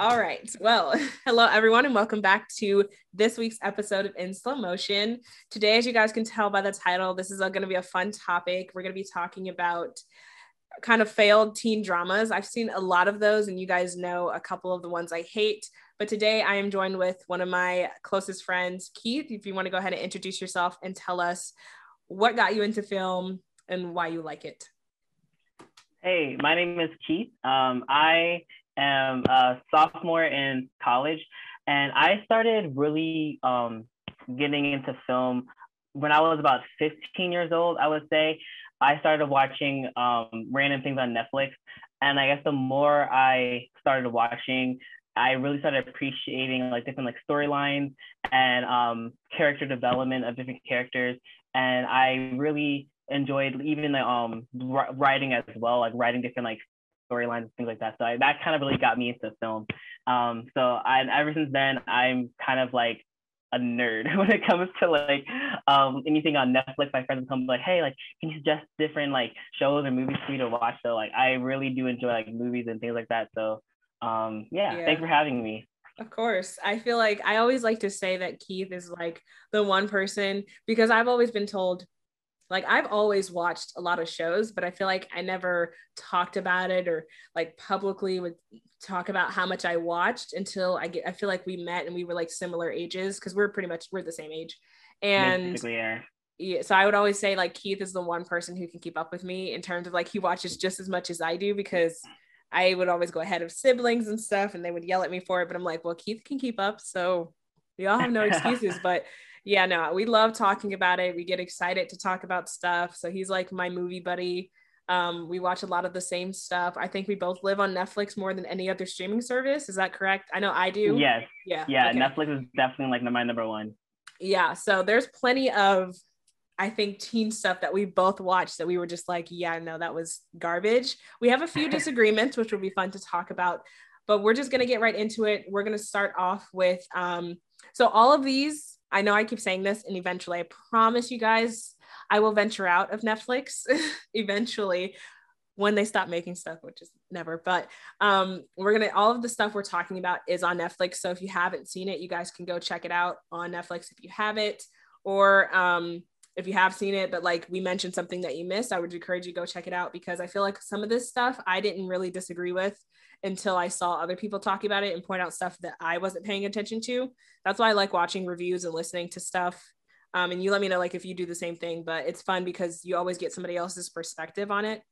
All right. Well, hello everyone, and welcome back to this week's episode of In Slow Motion. Today, as you guys can tell by the title, this is going to be a fun topic. We're going to be talking about kind of failed teen dramas. I've seen a lot of those, and you guys know a couple of the ones I hate. But today, I am joined with one of my closest friends, Keith. If you want to go ahead and introduce yourself and tell us what got you into film and why you like it. Hey, my name is Keith. Um, I am a sophomore in college, and I started really um, getting into film when I was about 15 years old, I would say. I started watching um, random things on Netflix. And I guess the more I started watching, I really started appreciating like different like storylines and um, character development of different characters. And I really enjoyed even the um, writing as well, like writing different like storylines and things like that. So I, that kind of really got me into film. Um, so I, ever since then, I'm kind of like a nerd when it comes to like um, anything on Netflix. My friends come like, hey, like, can you suggest different like shows or movies for me to watch? So like, I really do enjoy like movies and things like that. So um, yeah, yeah. thanks for having me. Of course. I feel like I always like to say that Keith is like the one person because I've always been told like I've always watched a lot of shows, but I feel like I never talked about it or like publicly would talk about how much I watched until I get I feel like we met and we were like similar ages because we're pretty much we're the same age. And yeah. so I would always say like Keith is the one person who can keep up with me in terms of like he watches just as much as I do because I would always go ahead of siblings and stuff and they would yell at me for it. But I'm like, well, Keith can keep up. So we all have no excuses. but yeah, no, we love talking about it. We get excited to talk about stuff. So he's like my movie buddy. Um, we watch a lot of the same stuff. I think we both live on Netflix more than any other streaming service. Is that correct? I know I do. Yes. Yeah. Yeah. Okay. Netflix is definitely like my number one. Yeah. So there's plenty of, I think, teen stuff that we both watched that we were just like, yeah, no, that was garbage. We have a few disagreements, which will be fun to talk about, but we're just going to get right into it. We're going to start off with, um, so all of these I know I keep saying this, and eventually, I promise you guys, I will venture out of Netflix eventually when they stop making stuff, which is never. But um, we're gonna all of the stuff we're talking about is on Netflix. So if you haven't seen it, you guys can go check it out on Netflix if you have it, or um, if you have seen it, but like we mentioned something that you missed, I would encourage you go check it out because I feel like some of this stuff I didn't really disagree with until I saw other people talking about it and point out stuff that I wasn't paying attention to. That's why I like watching reviews and listening to stuff. Um, and you let me know like if you do the same thing, but it's fun because you always get somebody else's perspective on it.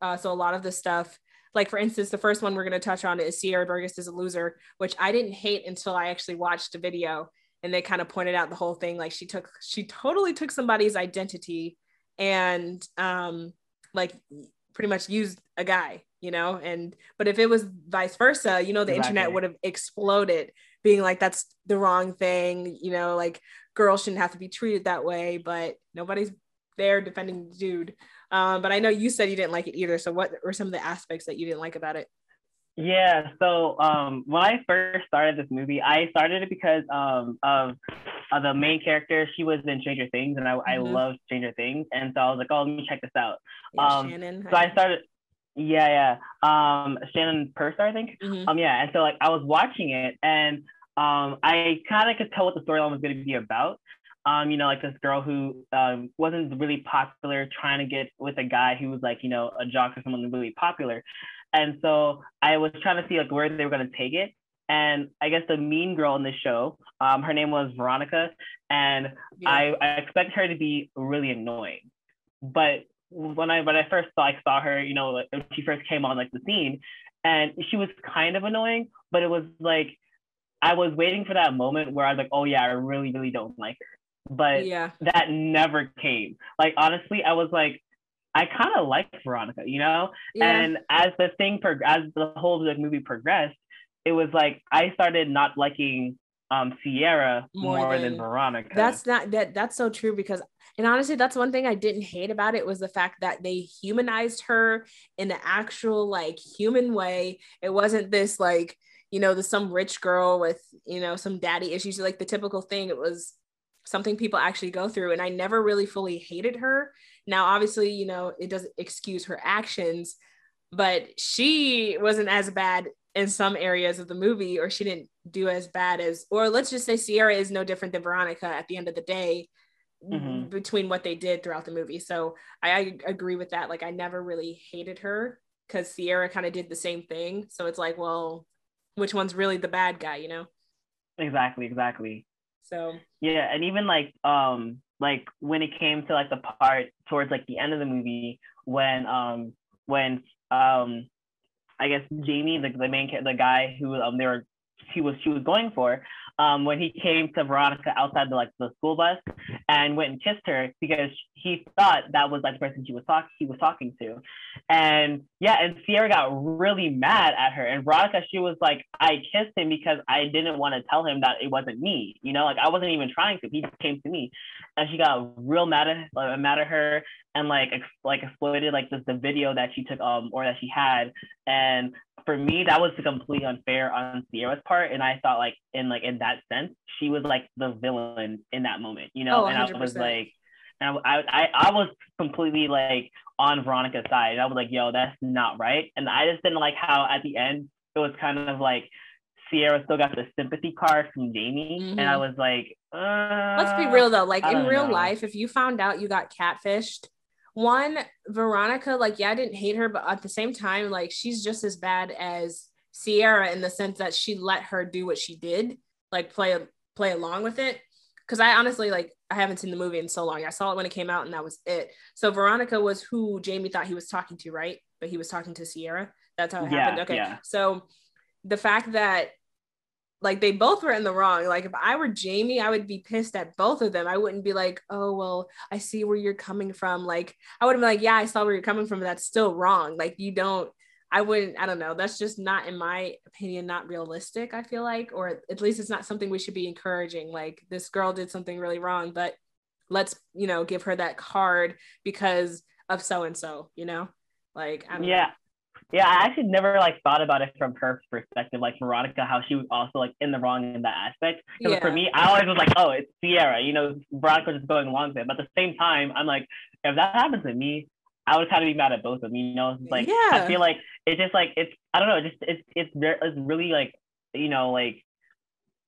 Uh, so a lot of the stuff, like for instance, the first one we're going to touch on is Sierra Burgess is a loser, which I didn't hate until I actually watched a video and they kind of pointed out the whole thing. Like she took, she totally took somebody's identity and um, like pretty much used a guy you know and but if it was vice versa you know the exactly. internet would have exploded being like that's the wrong thing you know like girls shouldn't have to be treated that way but nobody's there defending the dude um, but i know you said you didn't like it either so what were some of the aspects that you didn't like about it yeah so um, when i first started this movie i started it because um, of uh, the main character she was in stranger things and i, mm-hmm. I love stranger things and so i was like oh let me check this out yeah, um, Shannon, so i started yeah, yeah. Um, Shannon Purser, I think. Mm-hmm. Um, yeah. And so like I was watching it, and um, I kind of could tell what the storyline was going to be about. Um, you know, like this girl who um, wasn't really popular, trying to get with a guy who was like, you know, a jock or someone really popular. And so I was trying to see like where they were going to take it. And I guess the mean girl in the show, um, her name was Veronica, and yeah. I, I expected her to be really annoying. But when I when I first saw, like, saw her, you know, like, when she first came on like the scene, and she was kind of annoying, but it was like I was waiting for that moment where I was like, oh yeah, I really really don't like her, but yeah, that never came. Like honestly, I was like. I kind of liked Veronica, you know, yeah. and as the thing prog- as the whole the movie progressed, it was like I started not liking um Sierra more, more than, than, Veronica. That's not that that's so true because and honestly, that's one thing I didn't hate about it was the fact that they humanized her in an actual like human way. It wasn't this like, you know, the some rich girl with, you know, some daddy issues, like the typical thing. It was something people actually go through. And I never really fully hated her. Now, obviously, you know, it doesn't excuse her actions, but she wasn't as bad in some areas of the movie, or she didn't do as bad as, or let's just say Sierra is no different than Veronica at the end of the day. Mm-hmm. between what they did throughout the movie so I, I agree with that like i never really hated her because Sierra kind of did the same thing so it's like well which one's really the bad guy you know exactly exactly so yeah and even like um like when it came to like the part towards like the end of the movie when um when um I guess Jamie the, the main the guy who um they were he was she was going for um, when he came to Veronica outside the like the school bus and went and kissed her because he thought that was like the person she was talking he was talking to. And yeah, and Sierra got really mad at her. And Veronica, she was like, I kissed him because I didn't want to tell him that it wasn't me. You know, like I wasn't even trying to. He came to me. And she got real mad at like, mad at her and like ex- like exploited like this the video that she took um or that she had. And for me, that was completely unfair on Sierra's part. And I thought like in like in that sense, she was like the villain in that moment, you know. Oh, and I was like, and I, I I was completely like on Veronica's side. I was like, yo, that's not right. And I just didn't like how at the end it was kind of like Sierra still got the sympathy card from Jamie, mm-hmm. and I was like, uh, let's be real though. Like in real know. life, if you found out you got catfished, one Veronica, like yeah, I didn't hate her, but at the same time, like she's just as bad as Sierra in the sense that she let her do what she did, like play play along with it. Because I honestly like I haven't seen the movie in so long. I saw it when it came out, and that was it. So Veronica was who Jamie thought he was talking to, right? But he was talking to Sierra. That's how it yeah, happened. Okay. Yeah. So the fact that like they both were in the wrong. Like if I were Jamie, I would be pissed at both of them. I wouldn't be like, oh well, I see where you're coming from. Like I would be like, yeah, I saw where you're coming from. That's still wrong. Like you don't. I wouldn't. I don't know. That's just not, in my opinion, not realistic. I feel like, or at least it's not something we should be encouraging. Like this girl did something really wrong, but let's you know give her that card because of so and so. You know, like yeah. Know. Yeah, I actually never like thought about it from her perspective, like Veronica, how she was also like in the wrong in that aspect. Because yeah. for me, I always was like, oh, it's Sierra, you know, Veronica just going along with it. But at the same time, I'm like, if that happens to me, I would kind of be mad at both of them, you know. It's like yeah. I feel like it's just like it's I don't know, just it's it's it's really like you know like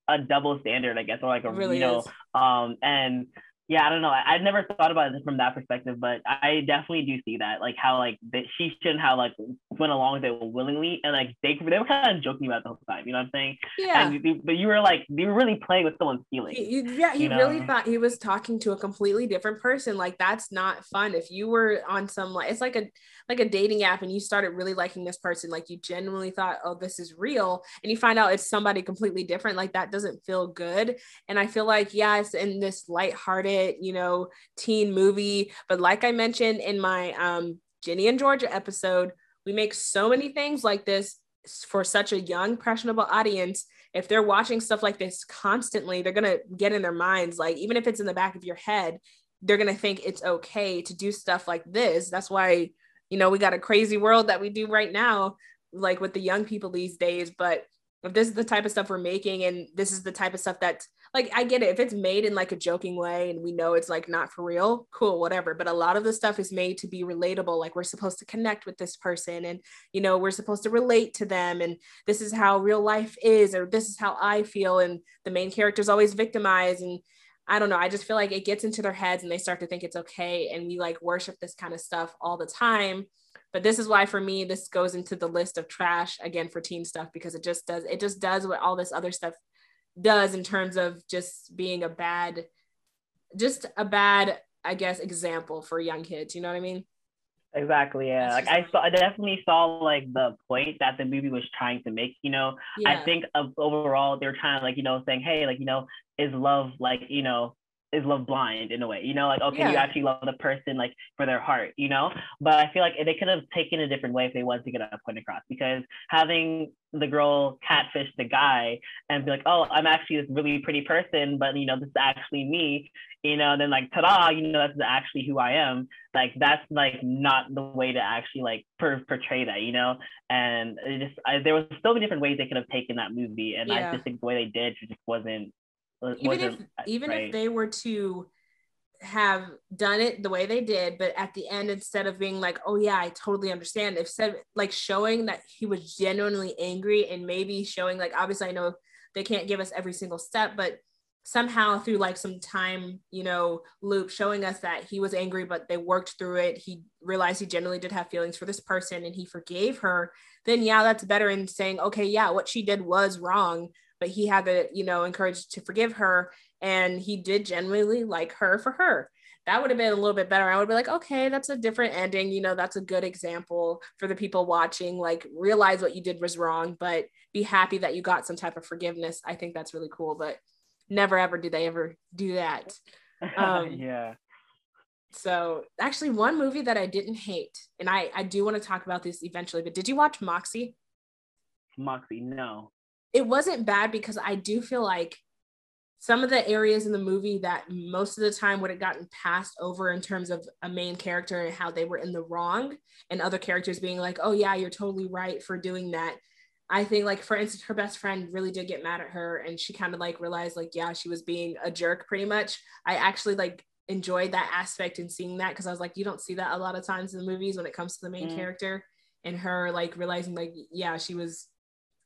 a double standard, I guess, or like a really you know, is. um, and yeah, I don't know. I, I never thought about it from that perspective, but I definitely do see that, like how like that she shouldn't have like went along with it willingly, and like they they were kind of joking about the whole time. You know what I'm saying? Yeah. And, but you were like you were really playing with someone's feelings. He, yeah, he really know? thought he was talking to a completely different person. Like that's not fun. If you were on some like it's like a like a dating app and you started really liking this person, like you genuinely thought, oh, this is real, and you find out it's somebody completely different. Like that doesn't feel good. And I feel like yes, in this lighthearted you know, teen movie. But like I mentioned in my um, Ginny and Georgia episode, we make so many things like this for such a young, impressionable audience. If they're watching stuff like this constantly, they're to get in their minds, like, even if it's in the back of your head, they're to think it's okay to do stuff like this. That's why, you know, we got a crazy world that we do right now, like with the young people these days. But if this is the type of stuff we're making and this is the type of stuff that's like I get it if it's made in like a joking way and we know it's like not for real, cool, whatever. But a lot of the stuff is made to be relatable. Like we're supposed to connect with this person and you know, we're supposed to relate to them and this is how real life is or this is how I feel and the main character is always victimized and I don't know. I just feel like it gets into their heads and they start to think it's okay and we like worship this kind of stuff all the time but this is why for me this goes into the list of trash again for teen stuff because it just does it just does what all this other stuff does in terms of just being a bad just a bad i guess example for young kids you know what i mean exactly yeah like i saw i definitely saw like the point that the movie was trying to make you know yeah. i think of overall they were trying to like you know saying hey like you know is love like you know is love blind in a way, you know, like okay, yeah. you actually love the person like for their heart, you know. But I feel like they could have taken a different way if they wanted to get a point across because having the girl catfish the guy and be like, oh, I'm actually this really pretty person, but you know, this is actually me, you know, and then like ta-da, you know, that's actually who I am. Like that's like not the way to actually like per- portray that, you know. And it just I, there was so many different ways they could have taken that movie, and yeah. I just think the way they did just wasn't even if even right. if they were to have done it the way they did, but at the end, instead of being like, oh yeah, I totally understand, if said like showing that he was genuinely angry and maybe showing like obviously I know they can't give us every single step, but somehow through like some time, you know, loop showing us that he was angry, but they worked through it. He realized he genuinely did have feelings for this person and he forgave her. Then yeah, that's better in saying, okay, yeah, what she did was wrong, but he had to, you know, encourage to forgive her and he did genuinely like her for her that would have been a little bit better. I would be like, okay, that's a different ending. You know, that's a good example for the people watching. Like, realize what you did was wrong, but be happy that you got some type of forgiveness. I think that's really cool. But never ever do they ever do that. Um, yeah. So actually, one movie that I didn't hate, and I I do want to talk about this eventually. But did you watch Moxie? Moxie, no. It wasn't bad because I do feel like some of the areas in the movie that most of the time would have gotten passed over in terms of a main character and how they were in the wrong and other characters being like oh yeah you're totally right for doing that. I think like for instance her best friend really did get mad at her and she kind of like realized like yeah she was being a jerk pretty much. I actually like enjoyed that aspect and seeing that because i was like you don't see that a lot of times in the movies when it comes to the main mm. character. And her like realizing like yeah she was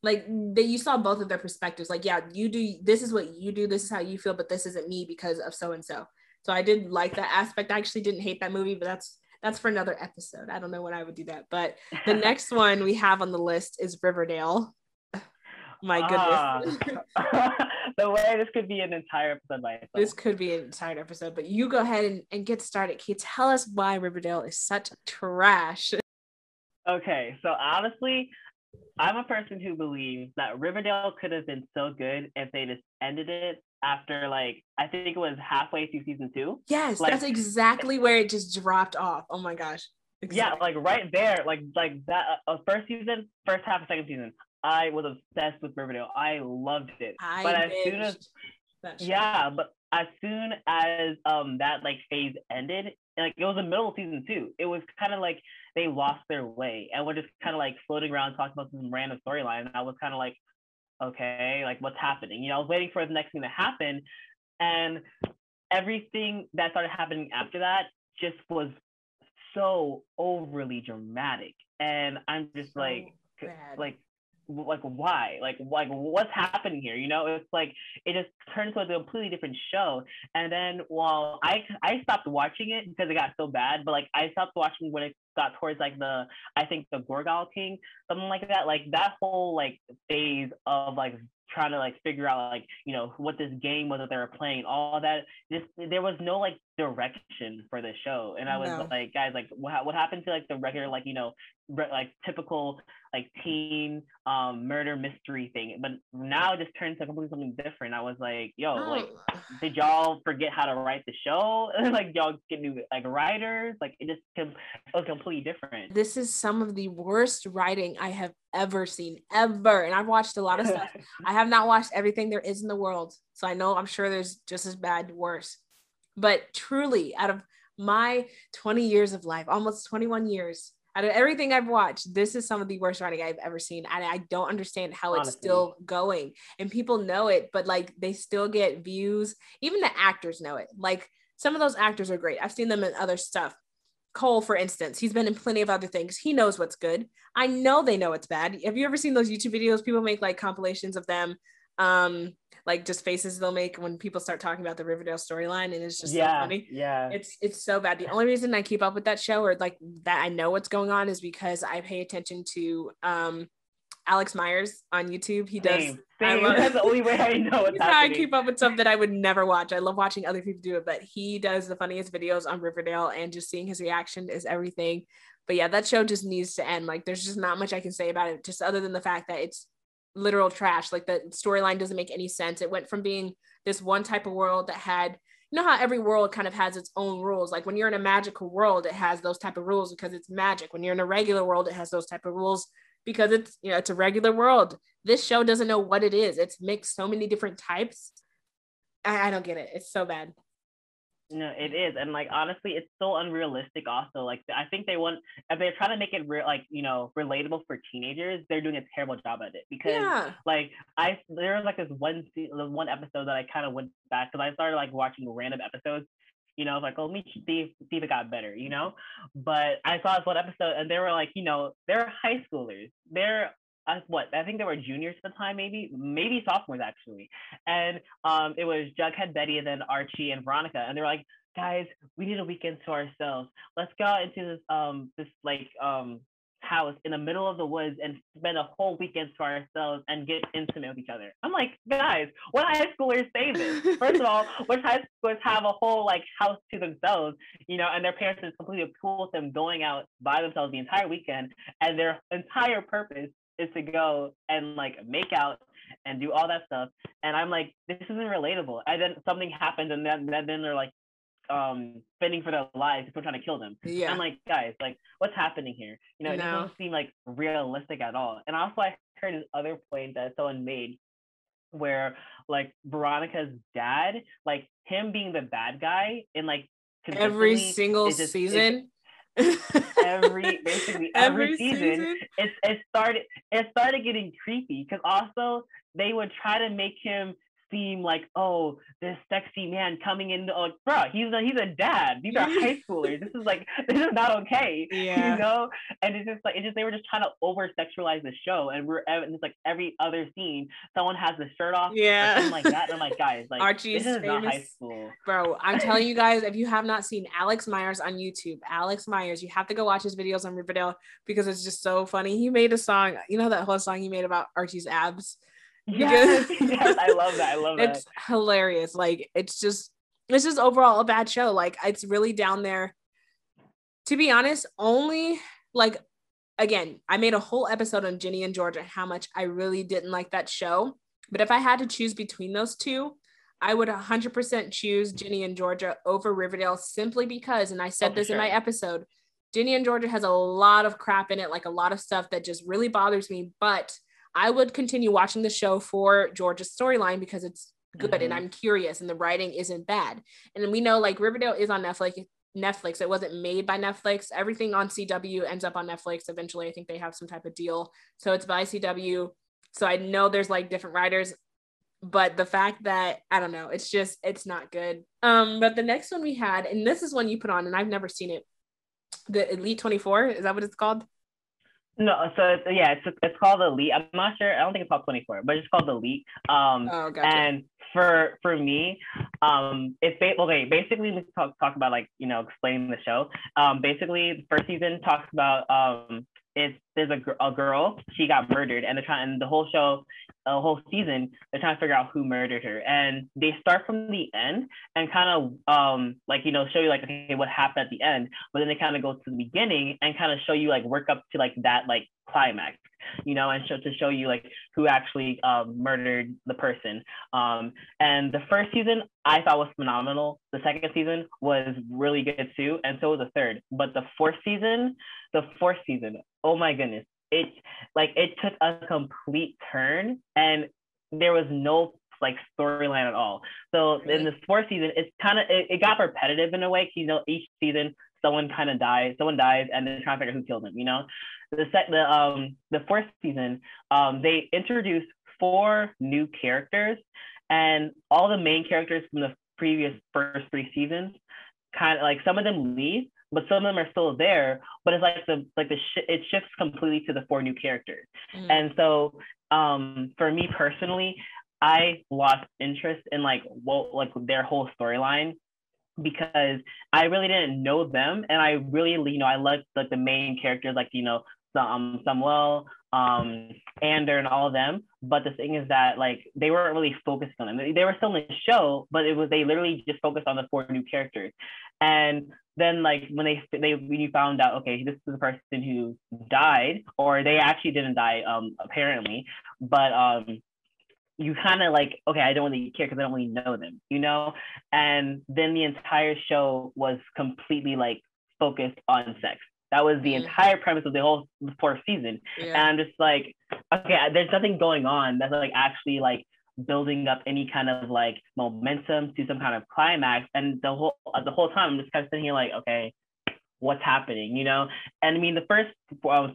like that you saw both of their perspectives like yeah you do this is what you do this is how you feel but this isn't me because of so and so so i did like that aspect. I actually didn't hate that movie but that's that's for another episode. I don't know when i would do that. But the next one we have on the list is riverdale. My goodness. Uh, the way this could be an entire episode by itself. this could be an entire episode but you go ahead and, and get started. Can you tell us why riverdale is such trash? Okay so honestly I'm a person who believes that Riverdale could have been so good if they just ended it after like I think it was halfway through season two. Yes, like, that's exactly where it just dropped off. Oh my gosh. Exactly. Yeah, like right there, like like that uh, first season, first half of second season. I was obsessed with Riverdale. I loved it. I but as soon as yeah, but as soon as um that like phase ended, like it was the middle of season two. It was kind of like they lost their way and we're just kind of like floating around talking about some random storyline. And I was kind of like, okay, like what's happening? You know, I was waiting for the next thing to happen, and everything that started happening after that just was so overly dramatic, and I'm just so like, bad. like like why like like what's happening here you know it's like it just turns into a completely different show and then while i i stopped watching it because it got so bad but like i stopped watching when it got towards like the i think the Gargoyle King something like that like that whole like phase of like trying to like figure out like you know what this game was that they were playing all that just there was no like direction for the show. And i was no. like guys like what, what happened to like the regular like you know re- like typical like teen um murder mystery thing? But now it just turned to completely something different. I was like yo oh. like did y'all forget how to write the show? Like y'all get new like writers? Like it just com- it was completely different. This is some of the worst writing i have ever seen ever. And i've watched a lot of stuff. I have not watched everything there is in the world. So i know i'm sure there's just as bad worse but truly out of my 20 years of life almost 21 years out of everything I've watched, this is some of the worst writing I've ever seen. And I don't understand how Honestly. it's still going. And people know it, but like they still get views. Even the actors know it. Like some of those actors are great. I've seen them in other stuff. Cole, for instance, he's been in plenty of other things. He knows what's good. I know they know it's bad. Have you ever seen those YouTube videos? People make like compilations of them um like just faces they'll make when people start talking about the Riverdale storyline and it's just yeah, so funny. Yeah. It's it's so bad. The only reason I keep up with that show or like that I know what's going on is because I pay attention to um Alex Meyers on YouTube. He does same, same. That's the only way I know what's. I keep up with stuff that I would never watch. I love watching other people do it, but he does the funniest videos on Riverdale and just seeing his reaction is everything. But yeah, that show just needs to end. Like there's just not much I can say about it, just other than the fact that it's literal trash. Like the storyline doesn't make any sense. It went from being this one type of world that had you know how every world kind of has its own rules? Like when you're in a magical world it has those type of rules because it's magic. When you're in a regular world it has those type of rules because it's you know it's a regular world. This show doesn't know what it is. It's mixed so many different types. I, I don't get it. It's so bad no, it is, and like mm. honestly, it's so unrealistic. Also, like I think they want if they're trying to make it real, like you know, relatable for teenagers, they're doing a terrible job at it. Because yeah. like I there was like this one the one episode that I kind of went back because I started like watching random episodes You know, like, oh, let me see, see if it got better, you know? But I saw this one episode and they were like, you know, they're high schoolers. They're uh, what I think they were juniors at the time, maybe maybe sophomores actually, and um, it was Jughead, Betty, and then Archie and Veronica, and they were like, guys, we need a weekend to ourselves. Let's go out into this um this like um house in the middle of the woods and spend a whole weekend to ourselves and get intimate with each other. I'm like, guys, what high schoolers say this? First of all, which high schoolers have a whole like house to themselves, you know, and their parents is completely cool with them going out by themselves the entire weekend, and their entire purpose is to go and like make out and do all that stuff. And I'm like, this isn't relatable. And then something happens, and then then they're like, um fending for their lives people trying to kill them. Yeah. i'm like guys like what's happening here? You know it doesn't seem like realistic at all. And also i heard this other point that someone made where like veronica's dad like him being the bad guy in like every single just, season every basically every, every season, season, it, it started it started getting creepy because also they would try to make him seem like, oh, this sexy man coming in, like, oh, bro, he's a he's a dad. These are high schoolers. This is like this is not okay. Yeah. You know? And it's just like it's just they were just trying to over sexualize the show, and we're and it's like every other scene, someone has the shirt off, yeah, something like that. And I'm like, guys, like Archie's this is famous. not high school, bro. I'm telling you guys, if you have not seen Alex Meyers on YouTube, Alex Meyers, you have to go watch his videos on Riverdale because it's just so funny. He made a song, you know that whole song he made about Archie's abs Yes, yes, I love that. I love that. It's hilarious. Like it's just it's just overall a bad show. Like it's really down there. To be honest, only like again, I made a whole episode on Ginny and Georgia how much I really didn't like that show. But if I had to choose between those two, I would 100% choose Ginny and Georgia over Riverdale simply because, and I said oh, this sure. in my episode, Ginny and Georgia has a lot of crap in it, like a lot of stuff that just really bothers me. But I would continue watching the show for Georgia's storyline because it's good mm-hmm. and I'm curious and the writing isn't bad. And we know like Riverdale is on Netflix. Netflix. It wasn't made by Netflix. Everything on CW ends up on Netflix eventually. I think they have some type of deal. So it's by CW. So I know there's like different writers, but the fact that I don't know, it's just it's not good. Um, but the next one we had, and this is one you put on, and I've never seen it. The Elite 24, is that what it's called? No, so it's, yeah, it's it's called Elite. I'm not sure. I don't think it's called 24, but it's called Elite. Um, oh, gotcha. and for for me, um, it's ba- okay. Basically, let's talk talk about like you know explaining the show. Um, basically, the first season talks about um, it's there's a, a girl she got murdered, and they're trying the whole show a whole season they're trying to figure out who murdered her. And they start from the end and kind of um like you know show you like okay what happened at the end. But then they kind of go to the beginning and kind of show you like work up to like that like climax you know and show to show you like who actually um, murdered the person um and the first season i thought was phenomenal the second season was really good too and so was the third but the fourth season the fourth season oh my goodness it like it took a complete turn and there was no like storyline at all. So in the fourth season, it's kind of it, it, got repetitive in a way. You know, each season someone kind of dies, someone dies, and then trying to figure out who killed them. You know, the set the um the fourth season, um they introduced four new characters, and all the main characters from the previous first three seasons, kind of like some of them leave, but some of them are still there. But it's like the like the sh- it shifts completely to the four new characters. Mm. And so um, for me personally, I lost interest in like what like their whole storyline because I really didn't know them, and I really you know I liked like the main characters like you know um, Samuel, um, Ander, and all of them. But the thing is that like they weren't really focused on them. They were still in the show, but it was they literally just focused on the four new characters. And then like when they they when you found out okay this is the person who died or they actually didn't die um apparently but um you kind of like okay i don't really care because i don't really know them you know and then the entire show was completely like focused on sex that was the mm-hmm. entire premise of the whole fourth season yeah. and i'm just like okay there's nothing going on that's like actually like building up any kind of like momentum to some kind of climax. And the whole the whole time I'm just kind of sitting here like, okay, what's happening, you know? And I mean, the first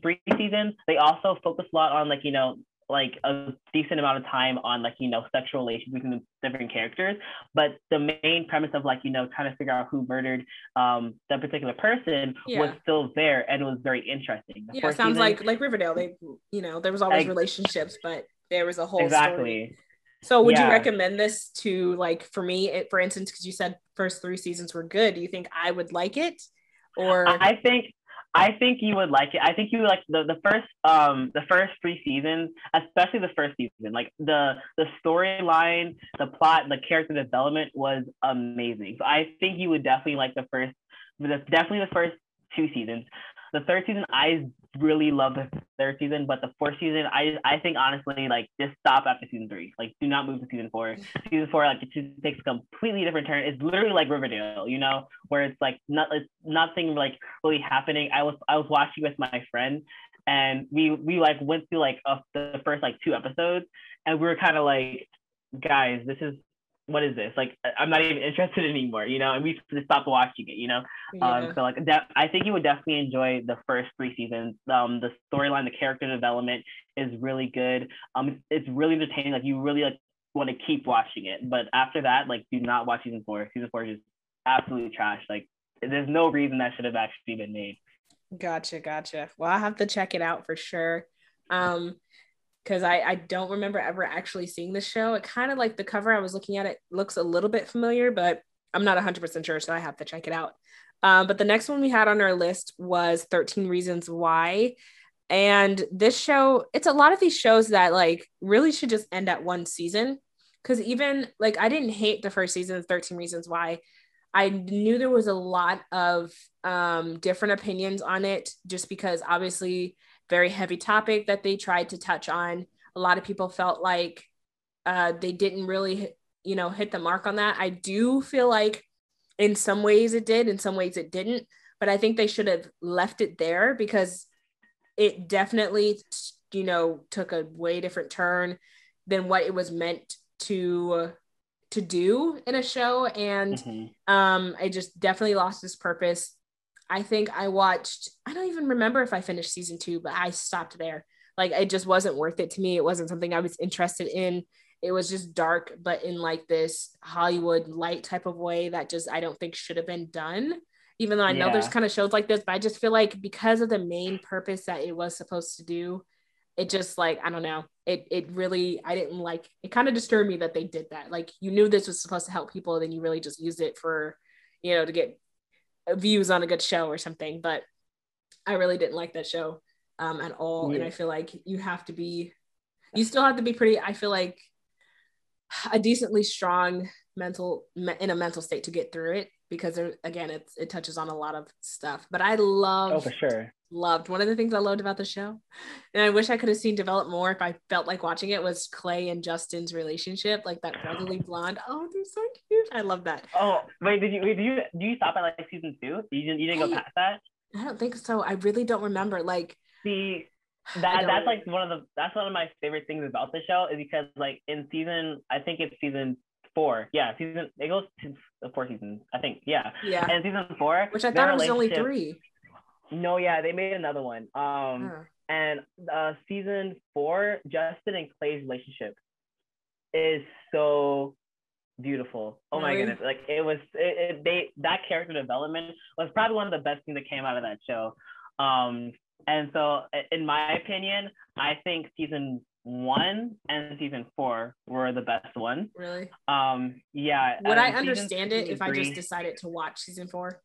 three seasons they also focus a lot on like you know like a decent amount of time on like you know sexual relations between the different characters but the main premise of like you know trying to figure out who murdered um that particular person yeah. was still there and it was very interesting the yeah sounds season, like like riverdale they you know there was always like, relationships but there was a whole exactly story. so would yeah. you recommend this to like for me it, for instance because you said first three seasons were good do you think i would like it or i think I think you would like it. I think you would like the, the first um the first three seasons, especially the first season. Like the the storyline, the plot, the character development was amazing. So I think you would definitely like the first, definitely the first two seasons. The third season, I really love the third season, but the fourth season, I I think honestly, like just stop after season three. Like do not move to season four. season four, like it takes a completely different turn. It's literally like Riverdale, you know, where it's like not it's nothing like really happening. I was I was watching with my friend and we we like went through like the first like two episodes and we were kind of like guys this is what is this? Like, I'm not even interested anymore, you know, and we just stopped watching it, you know? Yeah. Um, so like that, I think you would definitely enjoy the first three seasons. Um, the storyline, the character development is really good. Um, it's really entertaining. Like you really like want to keep watching it, but after that, like do not watch season four. Season four is just absolutely trash. Like there's no reason that should have actually been made. Gotcha, gotcha. Well, I'll have to check it out for sure. Um, because I, I don't remember ever actually seeing the show. It kind of like the cover I was looking at it looks a little bit familiar, but I'm not 100% sure, so I have to check it out. Um, but the next one we had on our list was 13 Reasons Why. And this show, it's a lot of these shows that like really should just end at one season. Cause even like I didn't hate the first season of 13 Reasons Why. I knew there was a lot of um, different opinions on it just because obviously very heavy topic that they tried to touch on. A lot of people felt like uh, they didn't really, you know, hit the mark on that. I do feel like in some ways it did, in some ways it didn't, but I think they should have left it there because it definitely, you know, took a way different turn than what it was meant to to do in a show and mm-hmm. um i just definitely lost its purpose I think I watched, I don't even remember if I finished season two, but I stopped there. Like it just wasn't worth it to me. It wasn't something I was interested in. It was just dark, but in like this Hollywood light type of way that just I don't think should have been done. Even though I know there's kind of shows like this, but I just feel like because of the main purpose that it was supposed to do, it just like I don't know. It it really I didn't like it kind of disturbed me that they did that. Like you knew this was supposed to help people, then you really just used it for, you know, to get views on a good show or something. But I really didn't like that show um, at all. Yeah. And I feel like you have to be, you still have to be pretty, I feel like a decently strong mental, in a mental state to get through it because there, again, it's, it touches on a lot of stuff. But I love, oh, for sure. Loved one of the things I loved about the show, and I wish I could have seen develop more if I felt like watching it was Clay and Justin's relationship, like that brotherly blonde. Oh, they're so cute. I love that. Oh, wait, did you wait, did you do you stop at like season two? You didn't you didn't go past that? I don't think so. I really don't remember. Like see that that's like one of the that's one of my favorite things about the show is because like in season I think it's season four. Yeah, season it goes to the four seasons. I think. Yeah. Yeah. And season four, which I thought it was only three. No, yeah, they made another one. Um, huh. and uh, season four, Justin and Clay's relationship is so beautiful. Oh my goodness! Like it was, it, it, they that character development was probably one of the best things that came out of that show. Um, and so, in my opinion, I think season one and season four were the best ones. Really? Um, yeah. Would I understand it if three, I just decided to watch season four?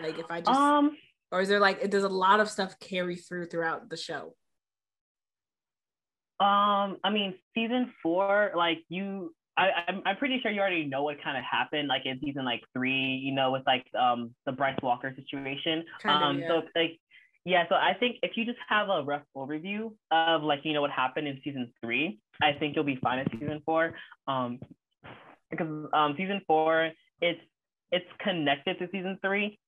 Like if I just um or is there like does a lot of stuff carry through throughout the show um i mean season four like you I, I'm, I'm pretty sure you already know what kind of happened like in season like three you know with like um the bryce walker situation kind um yeah. so like yeah so i think if you just have a rough overview of like you know what happened in season three i think you'll be fine in season four um because um season four it's it's connected to season three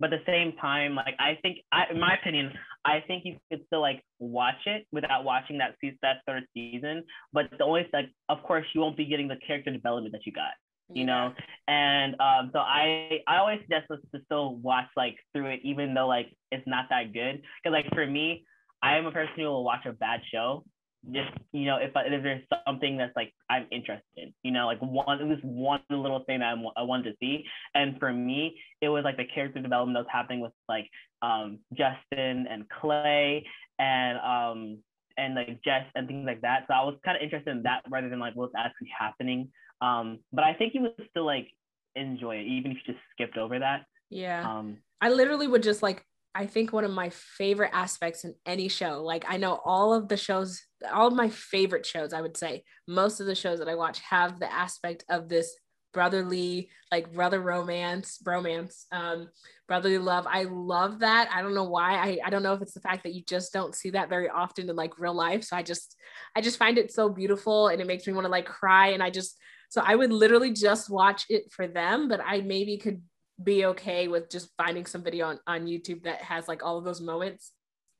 but at the same time, like I think, I, in my opinion, I think you could still like watch it without watching that season, that third season. But the only like, of course, you won't be getting the character development that you got, you know. And um, so I, I always suggest us to still watch like through it, even though like it's not that good. Because like for me, I am a person who will watch a bad show just you know if, if there's something that's like I'm interested in, you know, like one it was one little thing that I, I wanted to see, and for me it was like the character development that was happening with like um Justin and Clay and um and like Jess and things like that. So I was kind of interested in that rather than like what's actually happening. Um, but I think you would still like enjoy it even if you just skipped over that. Yeah. Um, I literally would just like I think one of my favorite aspects in any show. Like I know all of the shows, all of my favorite shows, I would say, most of the shows that I watch have the aspect of this brotherly, like brother romance, bromance, um, brotherly love. I love that. I don't know why. I, I don't know if it's the fact that you just don't see that very often in like real life. So I just I just find it so beautiful and it makes me want to like cry. And I just so I would literally just watch it for them, but I maybe could be okay with just finding some video on, on YouTube that has like all of those moments.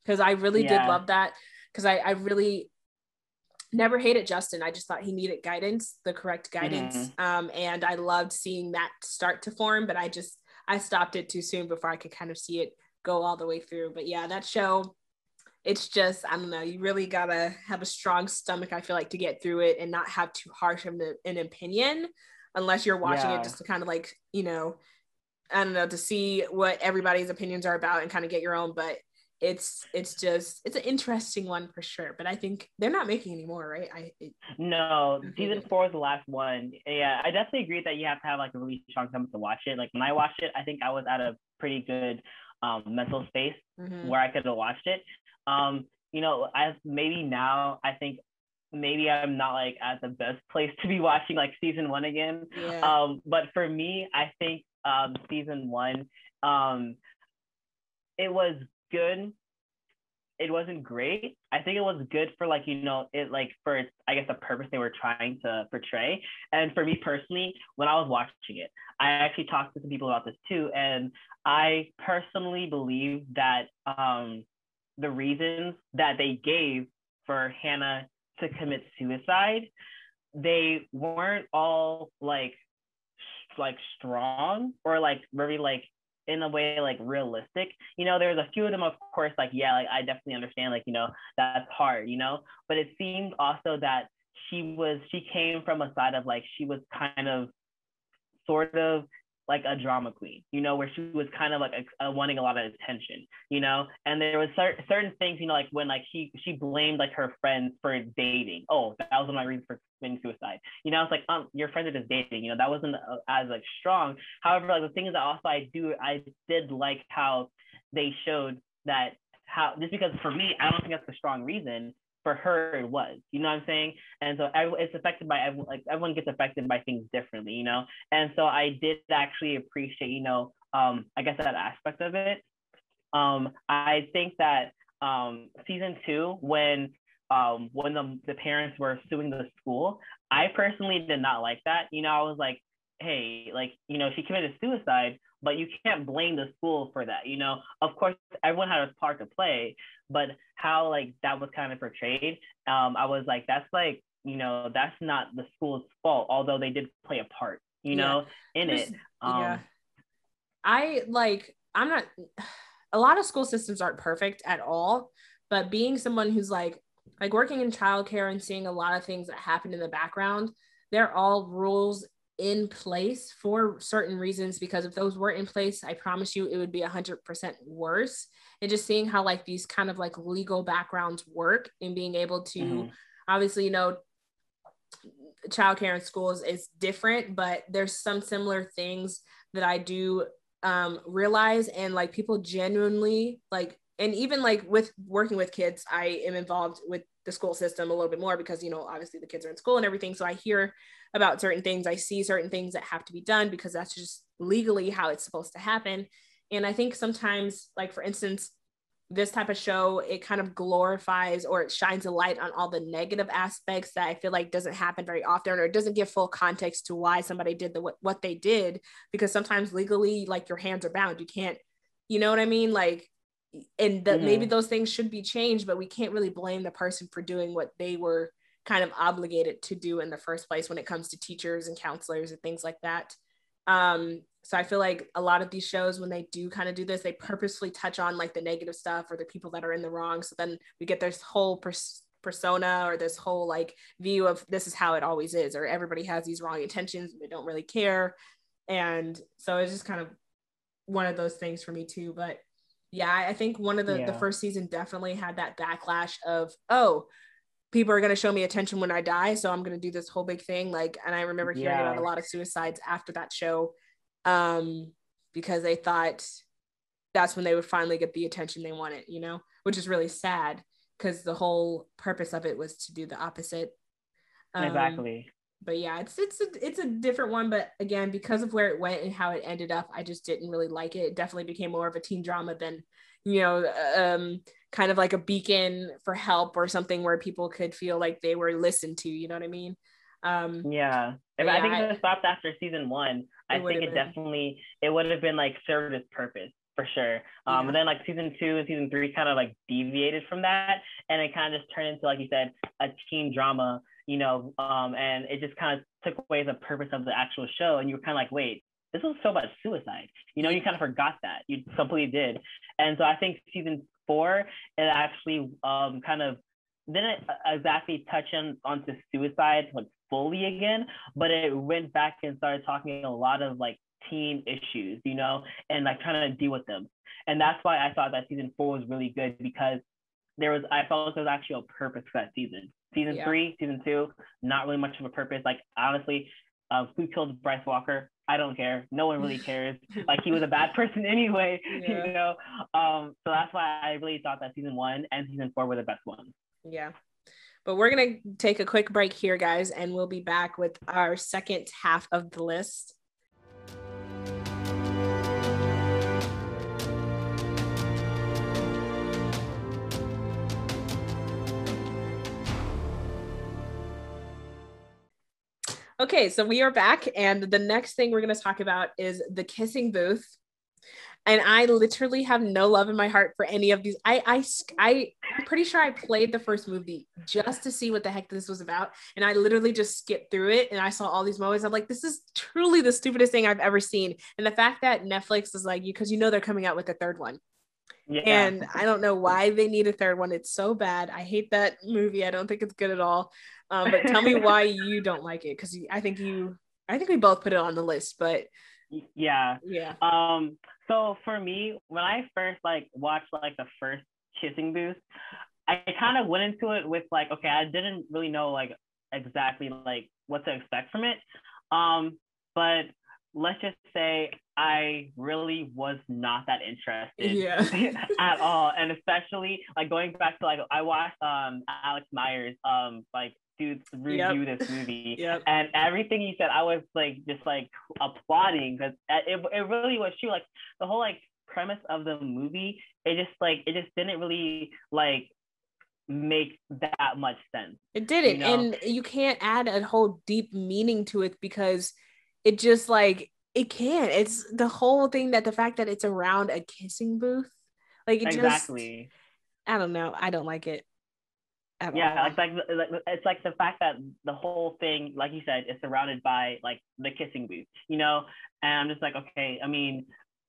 Cause I really yeah. did love that. Cause I, I really never hated Justin. I just thought he needed guidance, the correct guidance. Mm-hmm. Um, and I loved seeing that start to form, but I just, I stopped it too soon before I could kind of see it go all the way through. But yeah, that show, it's just, I don't know, you really gotta have a strong stomach, I feel like, to get through it and not have too harsh of an, opinion unless you're watching yeah. it just to kind of like, you know, I don't know, to see what everybody's opinions are about and kind of get your own. But it's it's just it's an interesting one for sure. But I think they're not making any more, right? I it, no, season four is the last one. Yeah, I definitely agree that you have to have like a really strong stomach to watch it. Like when I watched it, I think I was at a pretty good um, mental space mm-hmm. where I could have watched it. Um, you know, as maybe now I think maybe I'm not like at the best place to be watching like season one again. Yeah. Um, but for me, I think um, season one. Um, it was good. It wasn't great. I think it was good for like you know it like for I guess the purpose they were trying to portray. And for me personally, when I was watching it, I actually talked to some people about this too, and I personally believe that um, the reasons that they gave for Hannah to commit suicide, they weren't all like like strong or like very like in a way like realistic. You know, there's a few of them, of course, like, yeah, like I definitely understand, like, you know, that's hard, you know, but it seemed also that she was, she came from a side of like, she was kind of sort of like a drama queen, you know, where she was kind of like a, a wanting a lot of attention, you know, and there was cer- certain things, you know, like when like she she blamed like her friends for dating. Oh, that was one of my reasons for committing suicide. You know, it's like um, your friends are just dating. You know, that wasn't uh, as like strong. However, like the thing is that also I do I did like how they showed that how just because for me I don't think that's a strong reason for her it was you know what i'm saying? And so it's affected by everyone like everyone gets affected by things differently you know? And so i did actually appreciate you know um i guess that aspect of it. Um i think that um season two when um when the, the parents were suing the school i personally did not like that you know? I was like hey like you know she committed suicide but you can't blame the school for that you know of course everyone had a part to play but how like that was kind of portrayed um i was like that's like you know that's not the school's fault although they did play a part you yeah. know in There's, it um yeah. i like i'm not a lot of school systems aren't perfect at all but being someone who's like like working in childcare and seeing a lot of things that happen in the background they're all rules in place for certain reasons because if those weren't in place i promise you it would be 100% worse and just seeing how like these kind of like legal backgrounds work and being able to mm-hmm. obviously you know childcare in schools is different but there's some similar things that i do um realize and like people genuinely like and even like with working with kids i am involved with the school system a little bit more because you know obviously the kids are in school and everything so i hear about certain things i see certain things that have to be done because that's just legally how it's supposed to happen and I think sometimes, like for instance, this type of show, it kind of glorifies or it shines a light on all the negative aspects that I feel like doesn't happen very often, or it doesn't give full context to why somebody did the what, what they did. Because sometimes legally, like your hands are bound. You can't, you know what I mean? Like, and that mm-hmm. maybe those things should be changed, but we can't really blame the person for doing what they were kind of obligated to do in the first place when it comes to teachers and counselors and things like that. Um, so I feel like a lot of these shows, when they do kind of do this, they purposefully touch on like the negative stuff or the people that are in the wrong. So then we get this whole pers- persona or this whole like view of this is how it always is or everybody has these wrong intentions and they don't really care and so it's just kind of one of those things for me too but yeah i think one of the yeah. the first season definitely had that backlash of oh people are going to show me attention when i die so i'm going to do this whole big thing like and i remember hearing yeah. about a lot of suicides after that show um because they thought that's when they would finally get the attention they wanted you know which is really sad because the whole purpose of it was to do the opposite um, exactly but yeah, it's it's a, it's a different one. But again, because of where it went and how it ended up, I just didn't really like it. It definitely became more of a teen drama than, you know, um, kind of like a beacon for help or something where people could feel like they were listened to. You know what I mean? Um, yeah. If yeah, I think if it stopped after season one, I think it been. definitely it would have been like served its purpose for sure. Um, yeah. and then like season two and season three kind of like deviated from that, and it kind of just turned into like you said a teen drama you know, um, and it just kind of took away the purpose of the actual show. And you were kind of like, wait, this was so about suicide. You know, you kind of forgot that. You completely did. And so I think season four, it actually um, kind of didn't exactly touch on onto suicide like fully again, but it went back and started talking a lot of like teen issues, you know, and like trying to deal with them. And that's why I thought that season four was really good because there was I felt like there was actually a purpose for that season. Season yeah. three, season two, not really much of a purpose. Like honestly, uh, who killed Bryce Walker? I don't care. No one really cares. like he was a bad person anyway, yeah. you know. Um, so that's why I really thought that season one and season four were the best ones. Yeah. But we're gonna take a quick break here, guys, and we'll be back with our second half of the list. Okay, so we are back, and the next thing we're going to talk about is the kissing booth. And I literally have no love in my heart for any of these. I, I, I, I'm pretty sure I played the first movie just to see what the heck this was about, and I literally just skipped through it, and I saw all these moments. I'm like, this is truly the stupidest thing I've ever seen. And the fact that Netflix is like, you because you know they're coming out with a third one. Yeah. And I don't know why they need a third one. It's so bad. I hate that movie. I don't think it's good at all. Um, but tell me why you don't like it because I think you, I think we both put it on the list, but yeah, yeah. Um, so for me, when I first like watched like the first kissing booth, I kind of went into it with like, okay, I didn't really know like exactly like what to expect from it. Um, but let's just say I really was not that interested yeah. at all. And especially like going back to like I watched um Alex Meyers um like to review yep. this movie. Yep. And everything he said, I was like just like applauding because it, it really was true. Like the whole like premise of the movie, it just like it just didn't really like make that much sense. It didn't. You know? And you can't add a whole deep meaning to it because it just like it can't. It's the whole thing that the fact that it's around a kissing booth. Like it exactly. just I don't know. I don't like it yeah, like, like like it's like the fact that the whole thing, like you said, is surrounded by like the kissing booth, you know. And I'm just like, okay, I mean,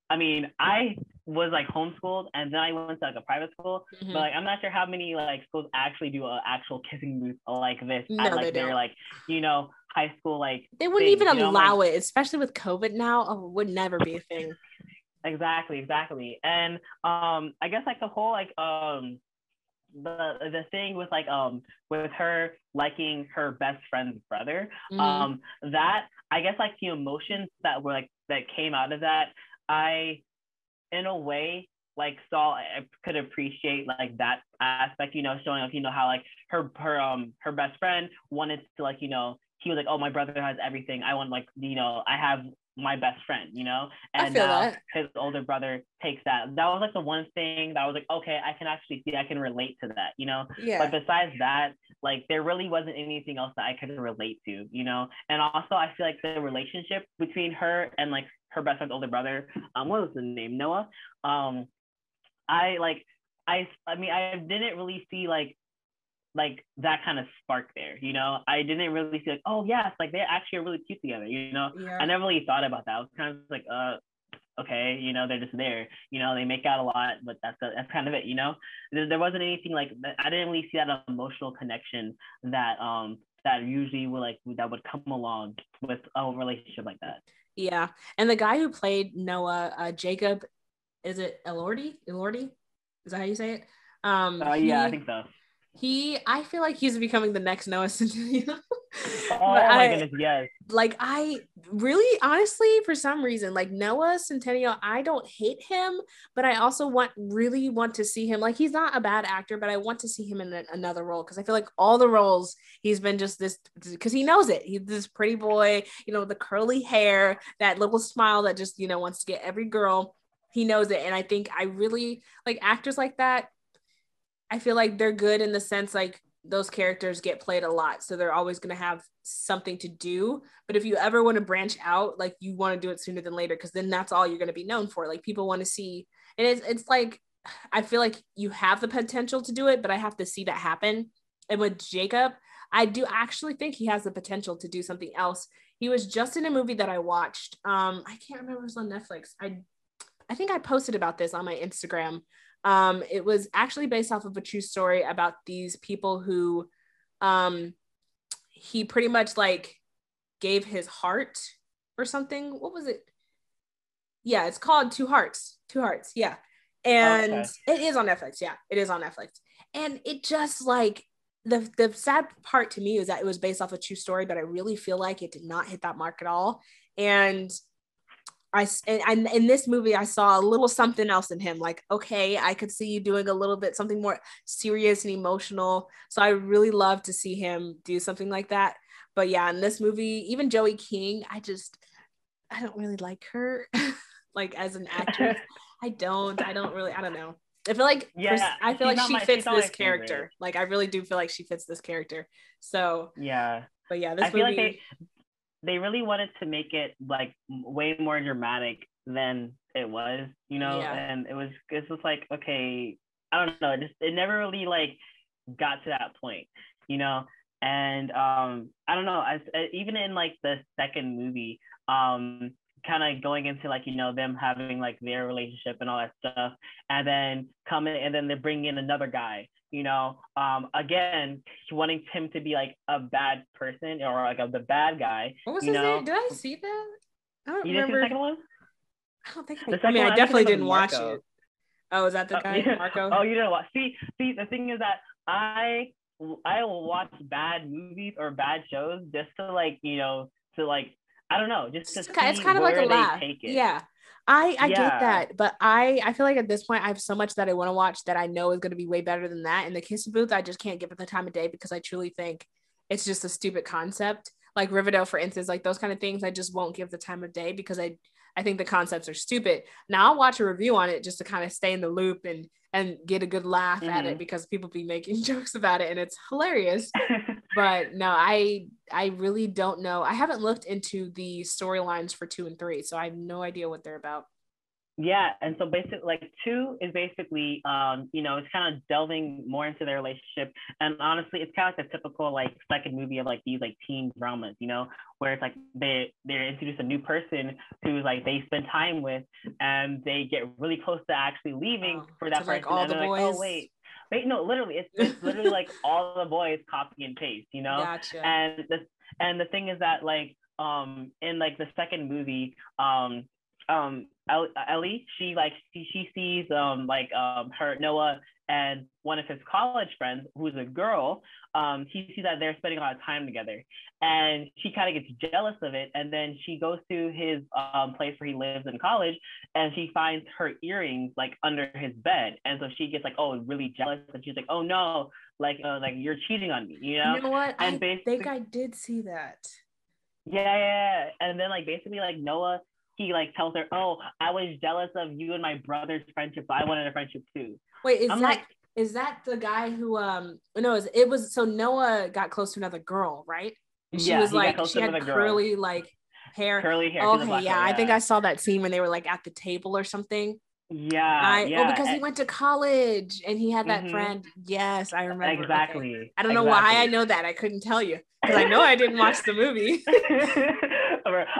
I mean, I was like homeschooled and then I went to like a private school, mm-hmm. but like I'm not sure how many like schools actually do an actual kissing booth like this no, at like they their like you know high school like they wouldn't things, even you know? allow like, it, especially with COVID now. Oh, it would never be a thing. Exactly, exactly. And um I guess like the whole like um the the thing with like um with her liking her best friend's brother mm-hmm. um that i guess like the emotions that were like that came out of that i in a way like saw i could appreciate like that aspect you know showing like you know how like her her um her best friend wanted to like you know he was like oh my brother has everything i want like you know i have my best friend, you know? And now his older brother takes that. That was like the one thing that I was like, okay, I can actually see, I can relate to that, you know? Yeah. But besides that, like there really wasn't anything else that I could relate to, you know? And also I feel like the relationship between her and like her best friend's older brother, um, what was the name? Noah. Um, I like I I mean I didn't really see like like that kind of spark there, you know. I didn't really see like, oh yes, like they actually are really cute together, you know. Yeah. I never really thought about that. I was kind of like, uh, okay, you know, they're just there. You know, they make out a lot, but that's that's kind of it. You know, there, there wasn't anything like I didn't really see that emotional connection that um that usually would like that would come along with a relationship like that. Yeah, and the guy who played Noah, uh, Jacob, is it Elordi? Elordi, is that how you say it? Um, uh, yeah, he, I think so he i feel like he's becoming the next noah centineo oh my I, goodness yes. like i really honestly for some reason like noah centineo i don't hate him but i also want really want to see him like he's not a bad actor but i want to see him in a, another role because i feel like all the roles he's been just this because he knows it. He's this pretty boy you know the curly hair that little smile that just you know wants to get every girl. He knows it and i think i really like actors like that I feel like they're good in the sense like those characters get played a lot. So they're always going to have something to do. But if you ever want to branch out, like you want to do it sooner than later, because then that's all you're going to be known for. Like people want to see, and it's, it's like, I feel like you have the potential to do it, but I have to see that happen. And with Jacob, I do actually think he has the potential to do something else. He was just in a movie that I watched. Um, I can't remember it was on Netflix. I I think I posted about this on my Instagram um, it was actually based off of a true story about these people who um, he pretty much like gave his heart or something. What was it? Yeah, it's called Two Hearts. Two Hearts. Yeah. And okay. it is on Netflix. Yeah, it is on Netflix. And it just like the the sad part to me is that it was based off a true story, but I really feel like it did not hit that mark at all. And I and in this movie I saw a little something else in him. Like, okay, I could see you doing a little bit something more serious and emotional. So I really love to see him do something like that. But yeah, in this movie, even Joey King, I just I don't really like her, like as an actress. I don't. I don't really. I don't know. I feel like yeah, I feel like she my, fits this character. Favorite. Like I really do feel like she fits this character. So yeah. But yeah, this I movie. Like they, they really wanted to make it like way more dramatic than it was, you know, yeah. and it was it's just like okay, I don't know, it just it never really like got to that point, you know, and um I don't know, as, even in like the second movie, um kind of going into like you know them having like their relationship and all that stuff and then coming and then they bring in another guy you know um again wanting him to be like a bad person or like a, the bad guy what was his know? name did i see that i don't you remember the second one i don't think i, I mean i definitely didn't watch it oh is that the uh, guy yeah. marco oh you know watch see see the thing is that i i will watch bad movies or bad shows just to like you know to like I don't know, just to it's kind of like a laugh. Yeah. I I yeah. get that, but I I feel like at this point I have so much that I want to watch that I know is going to be way better than that. And the Kissing Booth I just can't give it the time of day because I truly think it's just a stupid concept. Like Riverdale, for instance, like those kind of things, I just won't give the time of day because I I think the concepts are stupid. Now I'll watch a review on it just to kind of stay in the loop and and get a good laugh mm-hmm. at it mm-hmm. because people be making jokes about it and it's hilarious. but no, I I really don't know. I haven't looked into the storylines for two and three, so I have no idea what they're about. Yeah, and so basically, like two is basically, um, you know, it's kind of delving more into their relationship, and honestly, it's kind of like a typical like second movie of like these like teen dramas, you know, where it's like they they introduce a new person who's like they spend time with, and they get really close to actually leaving oh, for that person, like all and the boys. Like, oh wait, wait, no, literally, it's, it's literally like all the boys copy and paste, you know, gotcha. and the and the thing is that like um in like the second movie um um Ellie, she like she, she sees um like um her Noah and one of his college friends who's a girl, um, she sees that they're spending a lot of time together. And she kind of gets jealous of it. And then she goes to his um, place where he lives in college and she finds her earrings like under his bed. And so she gets like, oh, really jealous. And she's like, oh no, like, uh, like you're cheating on me, you know? You know what? And I think I did see that. Yeah, yeah. And then like basically like Noah he like tells her, "Oh, I was jealous of you and my brother's friendship, but I wanted a friendship too." Wait, is I'm that like, is that the guy who um no, it was, it was so Noah got close to another girl, right? And she yeah, was like she had curly girl. like hair. Curly hair. Okay, yeah, yeah, I think I saw that scene when they were like at the table or something. Yeah, I, oh, yeah. Oh, because he went to college and he had that mm-hmm. friend. Yes, I remember. Exactly. Okay. I don't know exactly. why I know that. I couldn't tell you because I know I didn't watch the movie.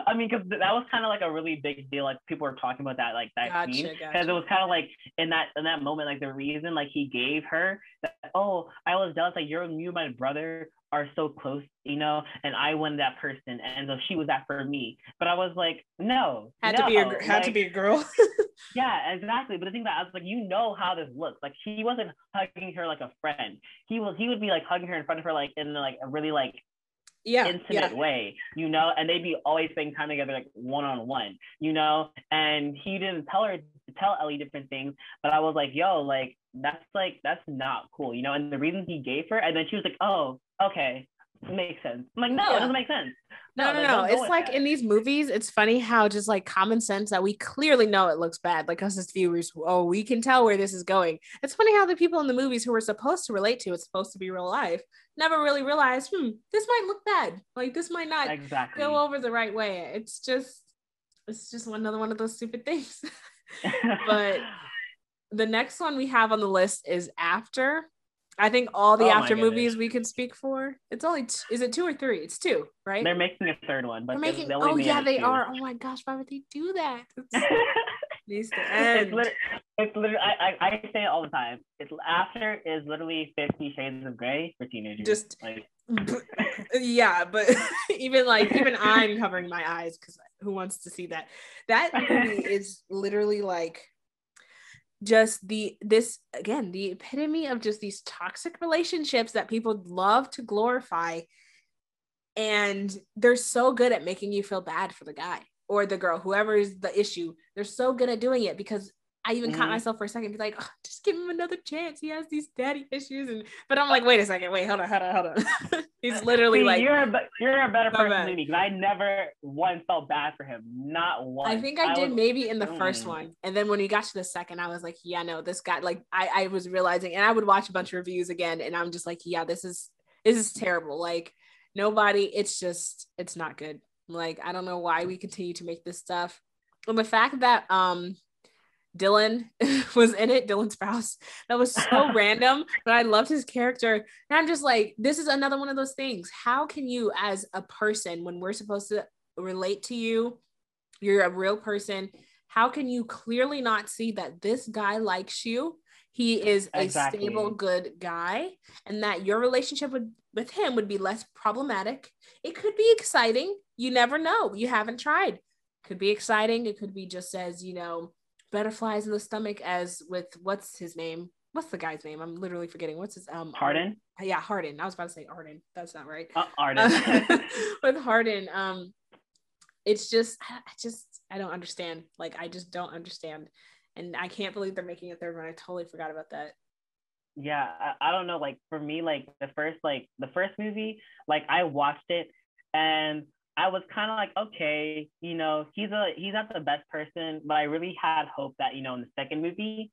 I mean, because that was kind of like a really big deal. Like people were talking about that, like that gotcha, scene, because gotcha. it was kind of like in that in that moment, like the reason like he gave her that. Oh, I was jealous. Like you're you, my brother are so close, you know, and I won that person, and so she was that for me. But I was like, no, had no. to be a had like, to be a girl. yeah, exactly. But the thing that I was like, you know how this looks. Like he wasn't hugging her like a friend. He was he would be like hugging her in front of her like in like a really like yeah, intimate yeah. way, you know, and they'd be always spending time together like one on one, you know. And he didn't tell her to tell Ellie different things, but I was like, yo, like that's like that's not cool, you know. And the reasons he gave her, and then she was like, oh, okay, makes sense. I'm like, no, yeah. it doesn't make sense. No, no, no. no. It's like that. in these movies, it's funny how just like common sense that we clearly know it looks bad. Like us as viewers, oh, we can tell where this is going. It's funny how the people in the movies who we're supposed to relate to, it's supposed to be real life, never really realize, hmm, this might look bad. Like this might not exactly. go over the right way. It's just, it's just another one of those stupid things. but the next one we have on the list is After. I think all the oh after movies we could speak for. It's only t- is it two or three? It's two, right? They're making a third one, but they're making. oh yeah, they two. are. Oh my gosh, why would they do that? needs to end. It's, literally, it's literally I, I, I say it all the time. It's after is literally Fifty Shades of Grey for teenagers. Just like yeah, but even like even I'm covering my eyes because who wants to see that? That movie is literally like just the this again the epitome of just these toxic relationships that people love to glorify. And they're so good at making you feel bad for the guy or the girl whoever is the issue. They're so good at doing it because I even mm-hmm. caught myself for a second, be like, oh, just give him another chance. He has these daddy issues, and but I'm like, wait a second, wait, hold on, hold on, hold on. He's literally See, like, you're a you're a better person than me because I never once felt bad for him, not once. I think I, I did was, maybe in the mm. first one, and then when we got to the second, I was like, yeah, no, this guy, like, I I was realizing, and I would watch a bunch of reviews again, and I'm just like, yeah, this is this is terrible. Like nobody, it's just it's not good. Like I don't know why we continue to make this stuff. And the fact that um Dylan was in it, Dylan Sprouse. That was so random, but I loved his character. And I'm just like, this is another one of those things. How can you, as a person, when we're supposed to relate to you, you're a real person, how can you clearly not see that this guy likes you? He is a exactly. stable, good guy, and that your relationship with, with him would be less problematic. It could be exciting. You never know. You haven't tried. Could be exciting. It could be just as, you know, butterflies in the stomach as with what's his name? What's the guy's name? I'm literally forgetting. What's his um Hardin? Yeah, Hardin. I was about to say Arden. That's not right. Uh, Arden. with Hardin, um, it's just I just I don't understand. Like I just don't understand, and I can't believe they're making a third one. I totally forgot about that. Yeah, I, I don't know. Like for me, like the first like the first movie, like I watched it and I was kind of like, okay, you know, he's a he's not the best person, but I really had hope that you know in the second movie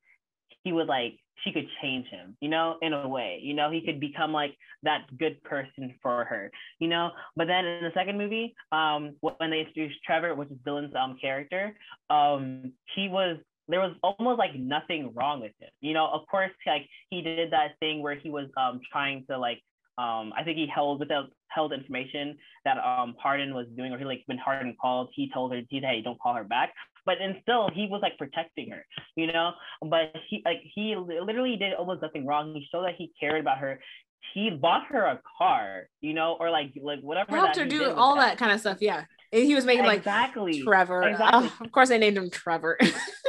he would like she could change him, you know, in a way, you know, he could become like that good person for her, you know. But then in the second movie, um, when they introduced Trevor, which is Dylan's um character, um, he was there was almost like nothing wrong with him, you know. Of course, like he did that thing where he was um trying to like um, I think he held without held information that um Hardin was doing, or he like when Hardin called, he told her, he said, hey, don't call her back. But and still, he was like protecting her, you know. But he like he literally did almost nothing wrong. He showed that he cared about her. He bought her a car, you know, or like like whatever. Helped her do all that. that kind of stuff. Yeah, he was making like exactly Trevor. Exactly. Oh, of course, I named him Trevor.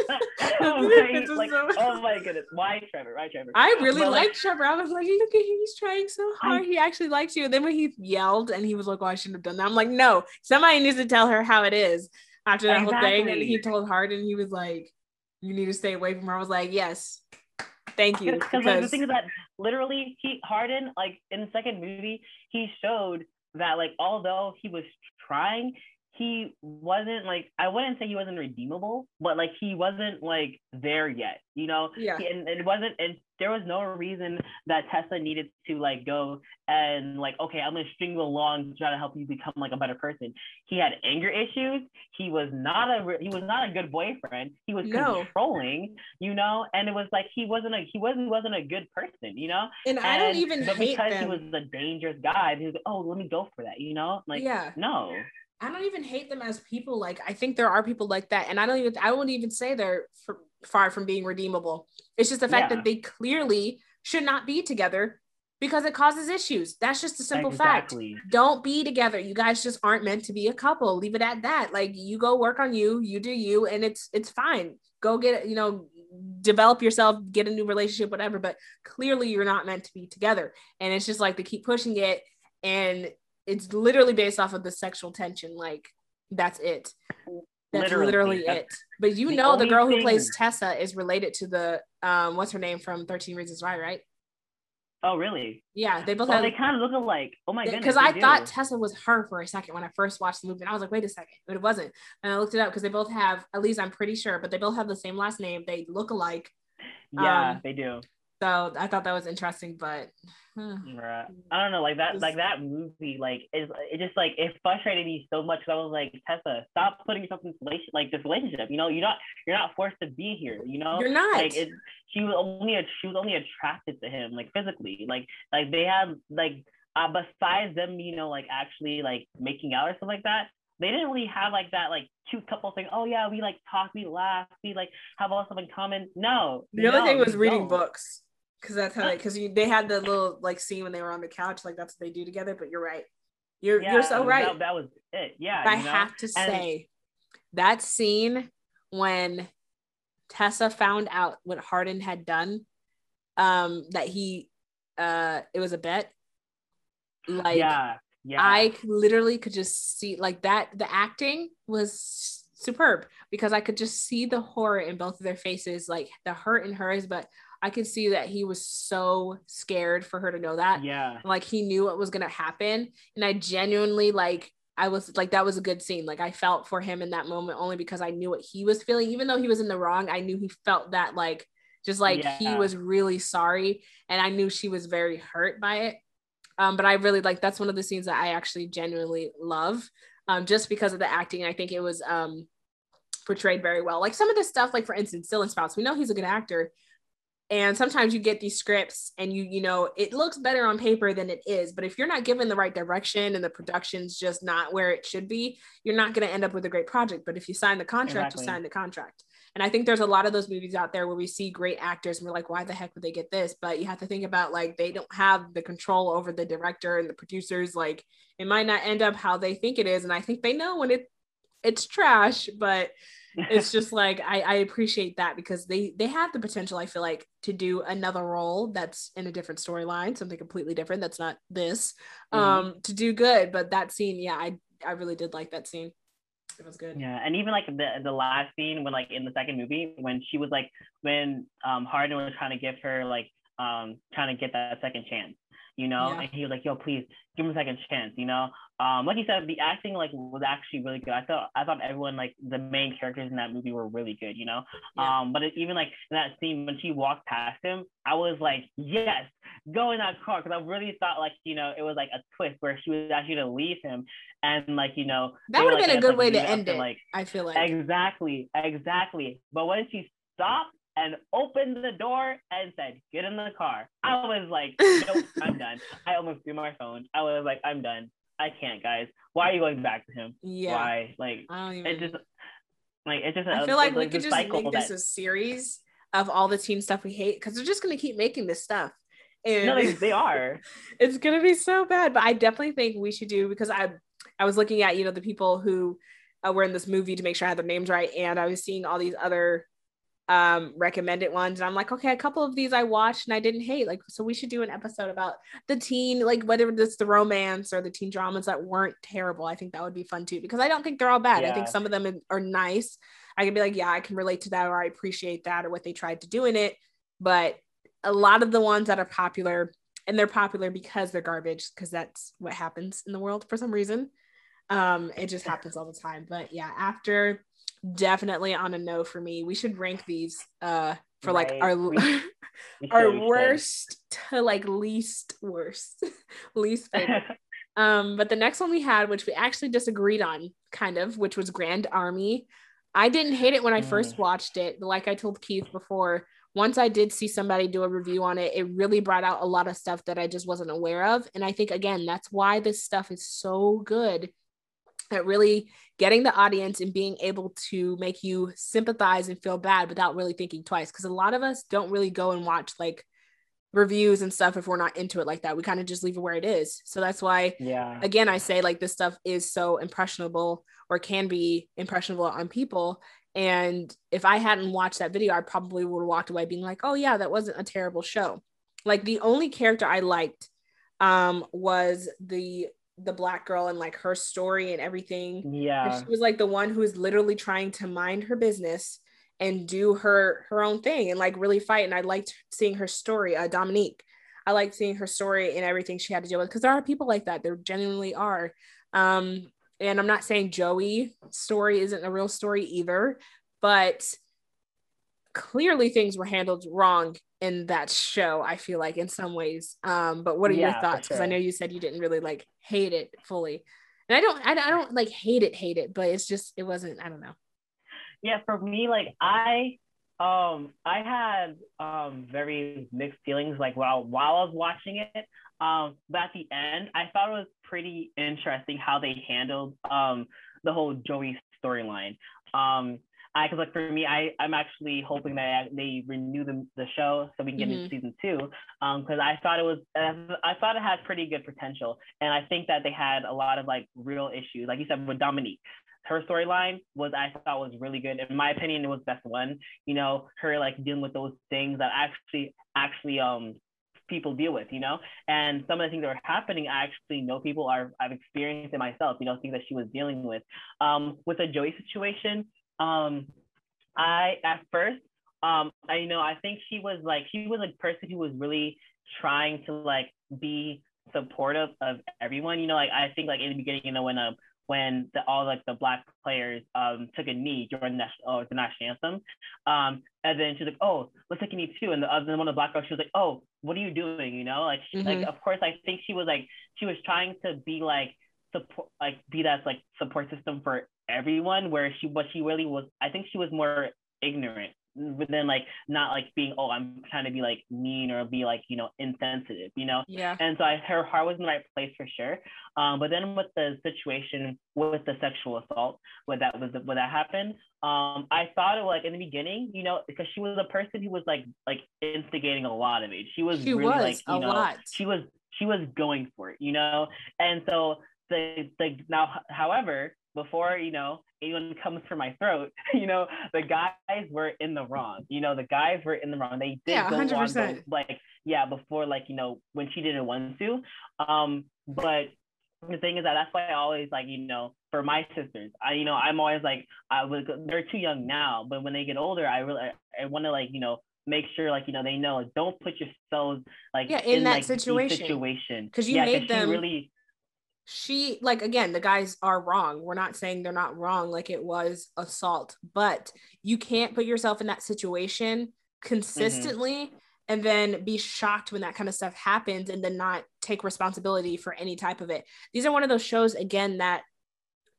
oh, my, like, so... oh my goodness, why Trevor? Why Trevor? I really liked like, Trevor. I was like, look at him, he's trying so hard. I... He actually likes you. And then when he yelled and he was like, "Oh, I shouldn't have done that," I'm like, no, somebody needs to tell her how it is after that exactly. whole thing. And he told Hardin, he was like, "You need to stay away from her." I was like, "Yes." Thank you. Because like, the thing is that literally he Hardin, like in the second movie, he showed that like although he was trying, he wasn't like I wouldn't say he wasn't redeemable, but like he wasn't like there yet, you know. Yeah. And, and it wasn't, and there was no reason that Tessa needed to like go and like, okay, I'm gonna string you along to try to help you become like a better person. He had anger issues. He was not a he was not a good boyfriend. He was no. controlling, you know, and it was like he wasn't a he wasn't wasn't a good person, you know. And, and I don't even but because them. he was a dangerous guy. He was like, oh, let me go for that, you know, like yeah, no. I don't even hate them as people. Like I think there are people like that, and I don't even I wouldn't even say they're for, far from being redeemable. It's just the fact yeah. that they clearly should not be together because it causes issues. That's just a simple exactly. fact. Don't be together. You guys just aren't meant to be a couple. Leave it at that. Like you go work on you, you do you, and it's it's fine. Go get you know develop yourself, get a new relationship, whatever. But clearly you're not meant to be together. And it's just like they keep pushing it, and it's literally based off of the sexual tension. Like that's it. That's literally, literally that's it. But you know the girl who plays Tessa is related to the um what's her name from 13 Reasons Why, right? Oh, really? Yeah, they both. Oh, have, they kind of look alike. Oh my goodness! Because I do. thought Tessa was her for a second when I first watched the movie, and I was like, "Wait a second, but it wasn't." And I looked it up because they both have, at least I'm pretty sure, but they both have the same last name. They look alike. Yeah, um, they do. So I thought that was interesting, but right. I don't know, like that, like that movie, like it, it just like it frustrated me so much. I was like, Tessa, stop putting yourself in relation, like this relationship. You know, you're not, you're not forced to be here. You know, you're not. Like it, she was only, a, she was only attracted to him, like physically. Like, like they had like, uh, besides them, you know, like actually like making out or something like that, they didn't really have like that like cute couple thing. Oh yeah, we like talk, we laugh, we like have all stuff in common. No. The other no, thing was reading don't. books because that's how because they, they had the little like scene when they were on the couch like that's what they do together but you're right. You're yeah, you're so right. that, that, was it. Yeah i know? have to and say that scene when tessa found out what hardin had done um that he uh it was a bet. Like yeah yeah. I literally could just see like that the acting was superb because i could just see the horror in both of their faces like the hurt in hers but I could see that he was so scared for her to know that. Yeah. Like he knew what was gonna happen. And I genuinely like I was like that was a good scene. Like I felt for him in that moment only because I knew what he was feeling. Even though he was in the wrong, I knew he felt that like just like yeah. he was really sorry. And I knew she was very hurt by it. Um, but I really like that's one of the scenes that I actually genuinely love. Um, just because of the acting. I think it was um portrayed very well. Like some of the stuff, like for instance, Dylan Sprouse, we know he's a good actor, and sometimes you get these scripts and you you know it looks better on paper than it is but if you're not given the right direction and the production's just not where it should be you're not going to end up with a great project. But if you sign the contract exactly. you sign the contract. And i think there's a lot of those movies out there where we see great actors and we're like why the heck would they get this? But you have to think about like they don't have the control over the director and the producers. Like it might not end up how they think it is. And i think they know when it it's trash but it's just like I, I appreciate that because they they have the potential i feel like to do another role that's in a different storyline something completely different that's not this mm-hmm. um to do good. But that scene yeah i i really did like that scene. It was good. Yeah and even like the the last scene when like in the second movie when she was like when um hardin was trying to give her like um trying to get that second chance you know? Yeah. and he was like yo please give him a second chance you know? Um like you said the acting like was actually really good. I thought i thought everyone like the main characters in that movie were really good you know? Yeah. um but it, even like in that scene when she walked past him i was like yes go in that car because i really thought like you know it was like a twist where she was actually to leave him and like you know that would have like, been a good like, way to end it like i feel like. Exactly exactly. But when she stopped and opened the door and said, "Get in the car." I was like, "Nope, I'm done." I almost threw my phone. I was like, "I'm done. I can't, guys. Why are you going back to him? Yeah. Why? Like, I don't even... it just like it just. I feel like, like we could just make this a series of all the teen stuff we hate because they're just gonna keep making this stuff. And no, they, they are. it's gonna be so bad, but I definitely think we should do because I I was looking at you know the people who uh, were in this movie to make sure I had their names right, and I was seeing all these other um recommended ones. And i'm like okay a couple of these i watched and i didn't hate. Like so we should do an episode about the teen like whether it's the romance or the teen dramas that weren't terrible. I think that would be fun too because i don't think they're all bad. Yeah. i think some of them are nice. I can be like yeah i can relate to that or i appreciate that or what they tried to do in it. But a lot of the ones that are popular and they're popular because they're garbage because that's what happens in the world for some reason. Um it just happens all the time. But yeah after definitely on a no for me. We should rank these uh for right. like our we, we our worst to like least worst, least favorite. um, but the next one we had, which we actually disagreed on, kind of, which was Grand Army. I didn't hate it when I first mm. watched it. Like I told Keith before, once I did see somebody do a review on it, it really brought out a lot of stuff that I just wasn't aware of. And I think again, that's why this stuff is so good at really getting the audience and being able to make you sympathize and feel bad without really thinking twice. Because a lot of us don't really go and watch like reviews and stuff if we're not into it like that. We kind of just leave it where it is. So that's why yeah. again i say like this stuff is so impressionable or can be impressionable on people. And if i hadn't watched that video i probably would have walked away being like oh yeah that wasn't a terrible show. Like the only character i liked um was the the black girl and like her story and everything. Yeah. she was like the one who was literally trying to mind her business and do her her own thing and like really fight. And I liked seeing her story, uh, Dominique. I liked seeing her story and everything she had to deal with because there are people like that. There genuinely are. Um, and I'm not saying Joey story isn't a real story either, but clearly things were handled wrong in that show i feel like in some ways. Um but what are yeah, your thoughts? Because sure. i know you said you didn't really like hate it fully. And i don't I, I don't like hate it hate it but it's just it wasn't i don't know. Yeah for me like i um i had um very mixed feelings like while while i was watching it. Um but at the end i thought it was pretty interesting how they handled um the whole joey storyline. Um I cause like for me, I I'm actually hoping that they renew the, the show so we can get mm-hmm. into season two. Um, because I thought it was I thought it had pretty good potential, and I think that they had a lot of like real issues, like you said with Dominique. Her storyline was I thought was really good. In my opinion, it was best one. You know, her like dealing with those things that actually actually um people deal with, you know? And some of the things that were happening, I actually know people are, I've experienced it myself, you know, things that she was dealing with. Um, with the Joey situation, um, I at first, um, I you know I think she was like she was a person who was really trying to like be supportive of everyone. You know, like I think like in the beginning, you know, when um when the, all like the black players um took a knee during the national, oh, the national anthem, um, and then she's like, oh, let's take a knee too. And the other one of the black girls, she was like, oh, what are you doing? You know, like she, mm-hmm. like of course I think she was like she was trying to be like support like be that like support system for everyone where she what she really was i think she was more ignorant but then like not like being oh i'm trying to be like mean or be like you know insensitive you know? Yeah. And so I, her heart was in the right place for sure. Um but then with the situation with the sexual assault when that was when that happened um i thought it was like in the beginning you know because she was a person who was like like instigating a lot of it. She was she really was like you a know lot. she was she was going for it you know? And so the the now however before you know anyone comes for my throat you know the guys were in the wrong you know the guys were in the wrong they did yeah, go 100%. on like yeah before like you know when she didn't want to um but the thing is that that's why I always like you know for my sisters I you know I'm always like I was they're too young now but when they get older I really I, I want to like you know make sure like you know they know like, don't put yourselves like yeah in, in that like, situation situation because you yeah, made them really she like again the guys are wrong we're not saying they're not wrong like it was assault but you can't put yourself in that situation consistently mm-hmm. and then be shocked when that kind of stuff happens and then not take responsibility for any type of it these are one of those shows again that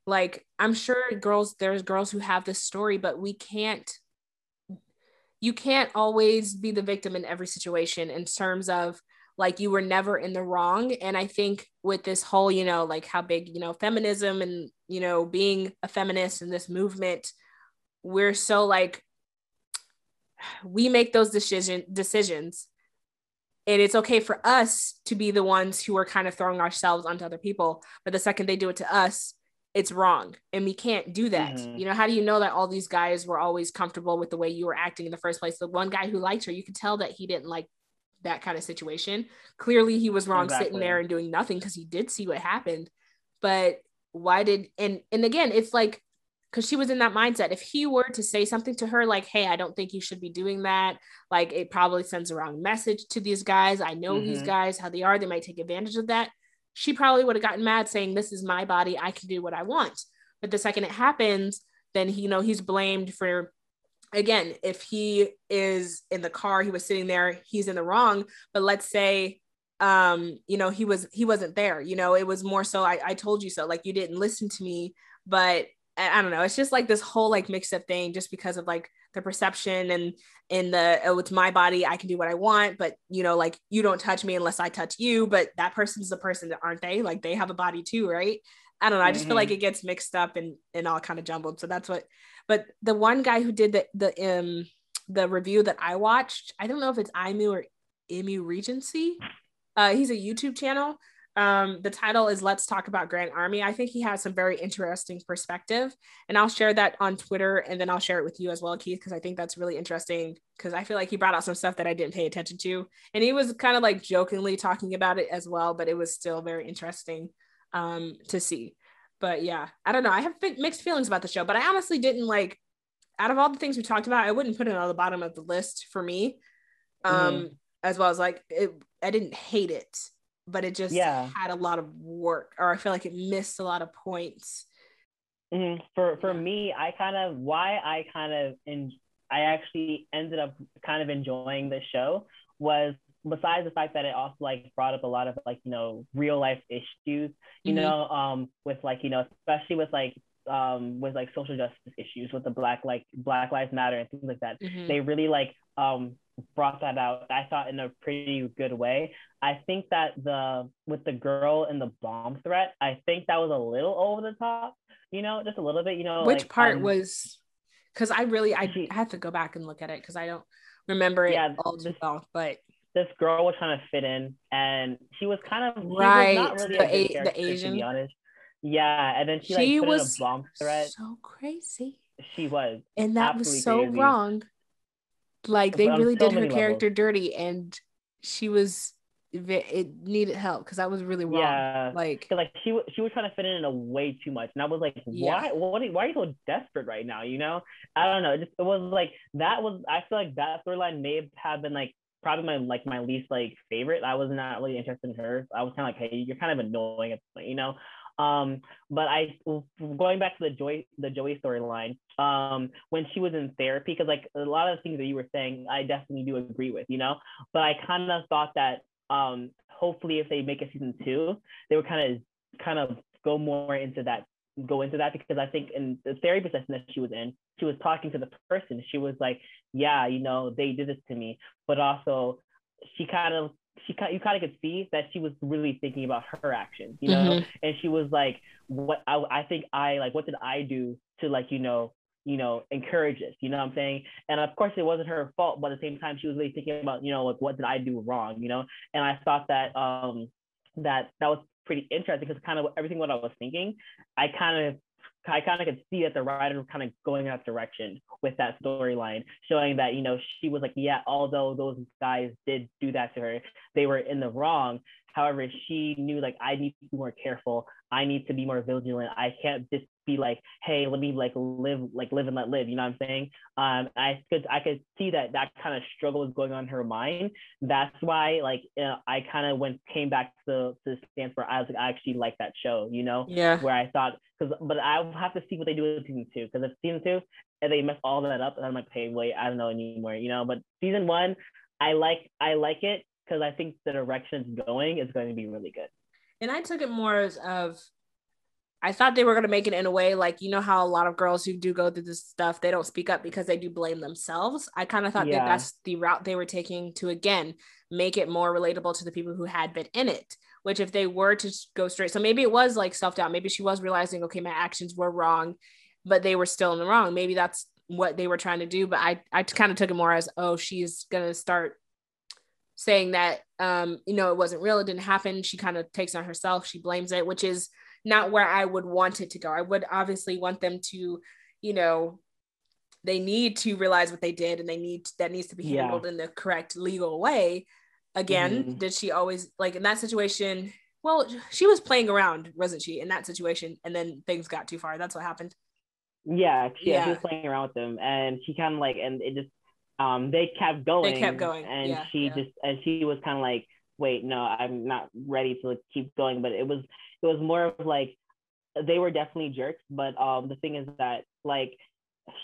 like i'm sure girls there's girls who have this story but we can't you can't always be the victim in every situation in terms of like you were never in the wrong. And i think with this whole you know like how big you know feminism and you know being a feminist in this movement we're so like we make those decision decisions. And it's okay for us to be the ones who are kind of throwing ourselves onto other people but the second they do it to us it's wrong. And we can't do that. Mm-hmm. you know how do you know that all these guys were always comfortable with the way you were acting in the first place? The one guy who liked her you could tell that he didn't like that kind of situation. Clearly, he was wrong exactly. sitting there and doing nothing because he did see what happened. But why did and and again, it's like because she was in that mindset. If he were to say something to her like, "Hey, I don't think you should be doing that," like it probably sends a wrong message to these guys. I know mm-hmm. these guys how they are. They might take advantage of that. She probably would have gotten mad, saying, "This is my body. I can do what I want." But the second it happens, then he, you know, he's blamed for again, if he is in the car, he was sitting there, he's in the wrong. But let's say um you know he was he wasn't there you know it was more so I, I told you so like you didn't listen to me but I, don't know it's just like this whole like mix up thing just because of like the perception and in the oh it's my body i can do what i want but you know like you don't touch me unless i touch you but that person's the person aren't they like they have a body too right I don't know. I just mm-hmm. feel like mm-hmm. it gets mixed up and and all kind of jumbled. So that's what. But the one guy who did the the um the review that I watched, I don't know if it's IMU or IMU Regency. Uh, he's a YouTube channel. Um, the title is Let's Talk About Grand Army. I think he has some very interesting perspective, and I'll share that on Twitter and then I'll share it with you as well, Keith, because I think that's really interesting. Because I feel like he brought out some stuff that I didn't pay attention to, and he was kind of like jokingly talking about it as well, but it was still very interesting um, to see. But yeah, I don't know. I have mixed feelings about the show, but I honestly didn't like. Out of all the things we talked about, I wouldn't put it on the bottom of the list for me. Um, mm-hmm. as well as like it, I didn't hate it but it just yeah. had a lot of work or I feel like it missed a lot of points. Mm-hmm. For for me, I kind of why I kind of in I actually ended up kind of enjoying the show was besides the fact that it also like brought up a lot of like you know real life issues you mm-hmm. know um with like you know especially with like um with like social justice issues with the black like black lives matter and things like that mm-hmm. they really like um brought that out i thought in a pretty good way i think that the with the girl and the bomb threat i think that was a little over the top you know just a little bit you know which like, part um, was because i really i, I have to go back and look at it because i don't remember it yeah, all too well but this girl was trying to fit in and she was kind of right not really the, a, the asian to be honest yeah and then she, she like, was a bomb threat so crazy she was and that was so crazy. wrong like they really so did her character levels. dirty, and she was it needed help because I was really wrong. Yeah, like like she she was trying to fit in, in a way too much, and I was like, why yeah. what why are you so desperate right now? You know, I don't know. It just it was like that was I feel like that storyline may have been like probably my like my least like favorite. I was not really interested in her. I was kind of like, hey, you're kind of annoying at you know. Um, but I going back to the Joy the Joey storyline, um, when she was in therapy, because like a lot of the things that you were saying, I definitely do agree with, you know. But I kind of thought that um, hopefully if they make a season two, they would kind of kind of go more into that go into that because I think in the therapy session that she was in, she was talking to the person. She was like, "Yeah, you know, they did this to me," but also she kind of she you kind of could see that she was really thinking about her actions, you know, mm-hmm. and she was like, "What I, I think I like, what did I do to like, you know, you know, encourage this, you know what I'm saying? And of course, it wasn't her fault, but at the same time, she was really thinking about, you know, like what did I do wrong, you know? And I thought that um that that was pretty interesting because kind of everything what I was thinking, I kind of I kind of could see that the writer was kind of going in that direction with that storyline, showing that, you know, she was like, yeah, although those guys did do that to her, they were in the wrong. However, she knew like I need to be more careful. I need to be more vigilant. I can't just be like, hey, let me like live, like live and let live. You know what I'm saying? Um, I could I could see that that kind of struggle was going on in her mind. That's why like you know, I kind of went came back to to the stance where I was like I actually like that show. You know? Yeah. Where I thought because but I'll have to see what they do in season two because if season two and they mess all that up and I'm like, hey, wait, I don't know anymore. You know? But season one, I like I like it because I think the direction it's going is going to be really good. And I took it more as of I thought they were going to make it in a way like you know how a lot of girls who do go through this stuff they don't speak up because they do blame themselves. I kind of thought yeah. that that's the route they were taking to again make it more relatable to the people who had been in it. Which if they were to go straight, so maybe it was like self doubt. Maybe she was realizing, okay, my actions were wrong, but they were still in the wrong. Maybe that's what they were trying to do. But I I kind of took it more as oh she's gonna start saying that um you know it wasn't real, it didn't happen. She kind of takes on herself, she blames it, which is not where I would want it to go. I would obviously want them to, you know, they need to realize what they did and they need that needs to be handled yeah. in the correct legal way. Again, mm-hmm. did she always like in that situation? Well, she was playing around, wasn't she, in that situation? And then things got too far. That's what happened. Yeah, she, yeah. she was playing around with them, and she kind of like, and it just, um, they kept going. They kept going, and yeah, she yeah. just, and she was kind of like, wait, no, I'm not ready to like, keep going. But it was, it was more of like they were definitely jerks, but um the thing is that like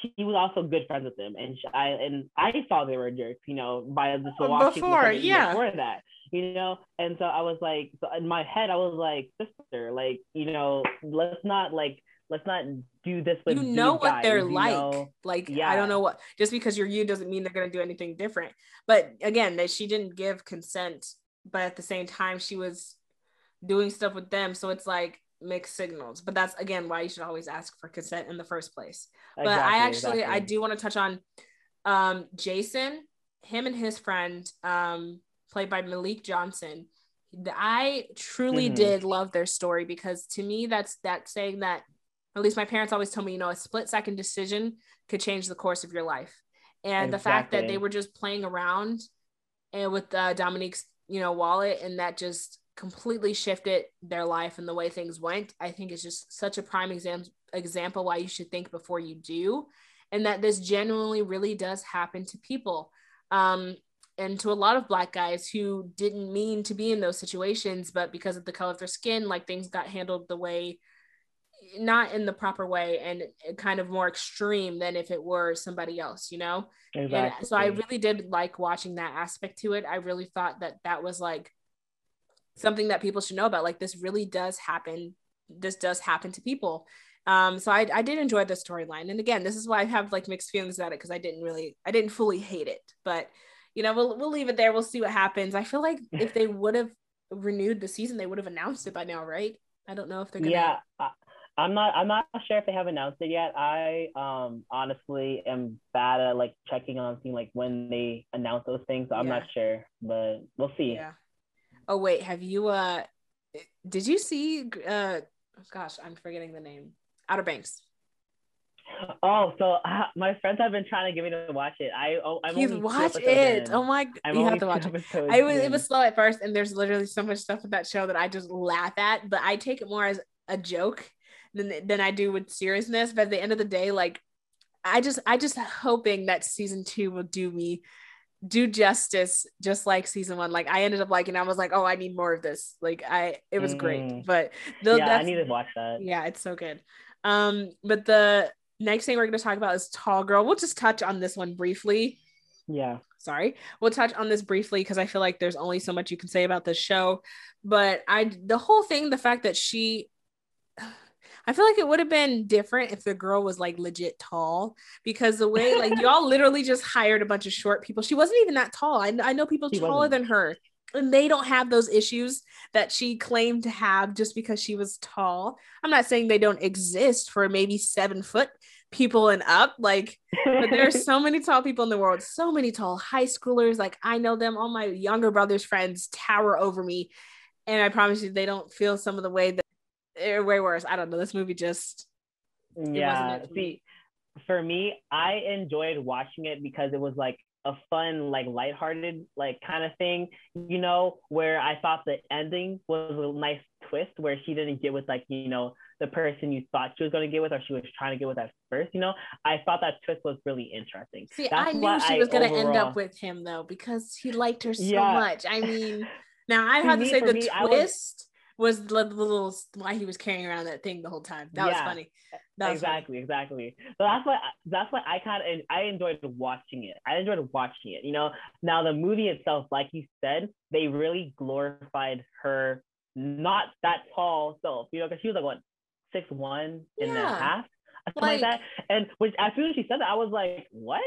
she was also good friends with them, and she, I and I thought they were jerks, you know, by the watching before, yeah, before that, you know, and so I was like, so in my head, I was like, sister, like, you know, let's not like let's not do this with you know what guys, they're like know? like yeah. i don't know what just because you're you doesn't mean they're going to do anything different but again that she didn't give consent but at the same time she was doing stuff with them. So it's like mixed signals. But that's again why you should always ask for consent in the first place. Exactly, but I actually exactly. I do want to touch on um, Jason, him and his friend, um, played by Maliq Johnson. I truly mm-hmm. did love their story because to me that's that saying that at least my parents always told me, you know, a split second decision could change the course of your life. And exactly. the fact that they were just playing around and with uh, Dominique's, you know, wallet and that just completely shifted their life and the way things went. I think it's just such a prime exam- example why you should think before you do. And that this genuinely really does happen to people. Um, and to a lot of black guys who didn't mean to be in those situations, but because of the color of their skin, like things got handled the way not in the proper way and kind of more extreme than if it were somebody else you know? Exactly. and so i really did like watching that aspect to it. I really thought that that was like something that people should know about like this really does happen this does happen to people. Um so i, I did enjoy the storyline. And again this is why i have like mixed feelings about it because i didn't really i didn't fully hate it. But you know we'll, we'll leave it there. We'll see what happens. I feel like if they would have renewed the season they would have announced it by now right? I don't know if they're gonna yeah I'm not I'm not sure if they have announced it yet. I um honestly am bad at like checking on seeing like when they announce those things. So I'm yeah. not sure, but we'll see. Yeah. Oh wait, have you uh did you see uh gosh, I'm forgetting the name. Outer Banks. Oh, so uh, my friends have been trying to get me to watch it. I oh, I'm Please watch it. In. Oh my, I'm you have to watch it. I was it was slow at first, and there's literally so much stuff in that show that I just laugh at, but I take it more as a joke than than I do with seriousness. But at the end of the day, like I just I just hoping that season two will do me do justice just like season one. Like I ended up liking, I was like, oh, I need more of this. Like I, it was mm. great. But the, yeah, I need to watch that. Yeah, it's so good. Um, but the next thing we're going to talk about is Tall Girl. We'll just touch on this one briefly. Yeah. Sorry. We'll touch on this briefly because I feel like there's only so much you can say about this show. But I, the whole thing, the fact that she I feel like it would have been different if the girl was like legit tall because the way like y'all literally just hired a bunch of short people. She wasn't even that tall. I, I know people she taller wasn't. than her and they don't have those issues that she claimed to have just because she was tall. I'm not saying they don't exist for maybe seven foot people and up like but there's so many tall people in the world so many tall high schoolers like i know them all my younger brother's friends tower over me and i promise you they don't feel some of the way that or way worse. I don't know. This movie just yeah. See, for me, I enjoyed watching it because it was like a fun, like lighthearted, like kind of thing, you know, where I thought the ending was a nice twist where she didn't get with like, you know, the person you thought she was going to get with or she was trying to get with at first, you know. I thought that twist was really interesting. See, That's I knew she was going to end up with him though because he liked her so yeah. much. I mean, now I have to, to say the me, twist was the little why he was carrying around that thing the whole time. That yeah, was funny. That was exactly, funny. exactly. So that's why that's why I kind of I enjoyed watching it. I enjoyed watching it. You know, now the movie itself, like you said, they really glorified her not that tall self. You know, because she was like what six one yeah. and a half, something like, like that. And which as soon as she said that, I was like, what?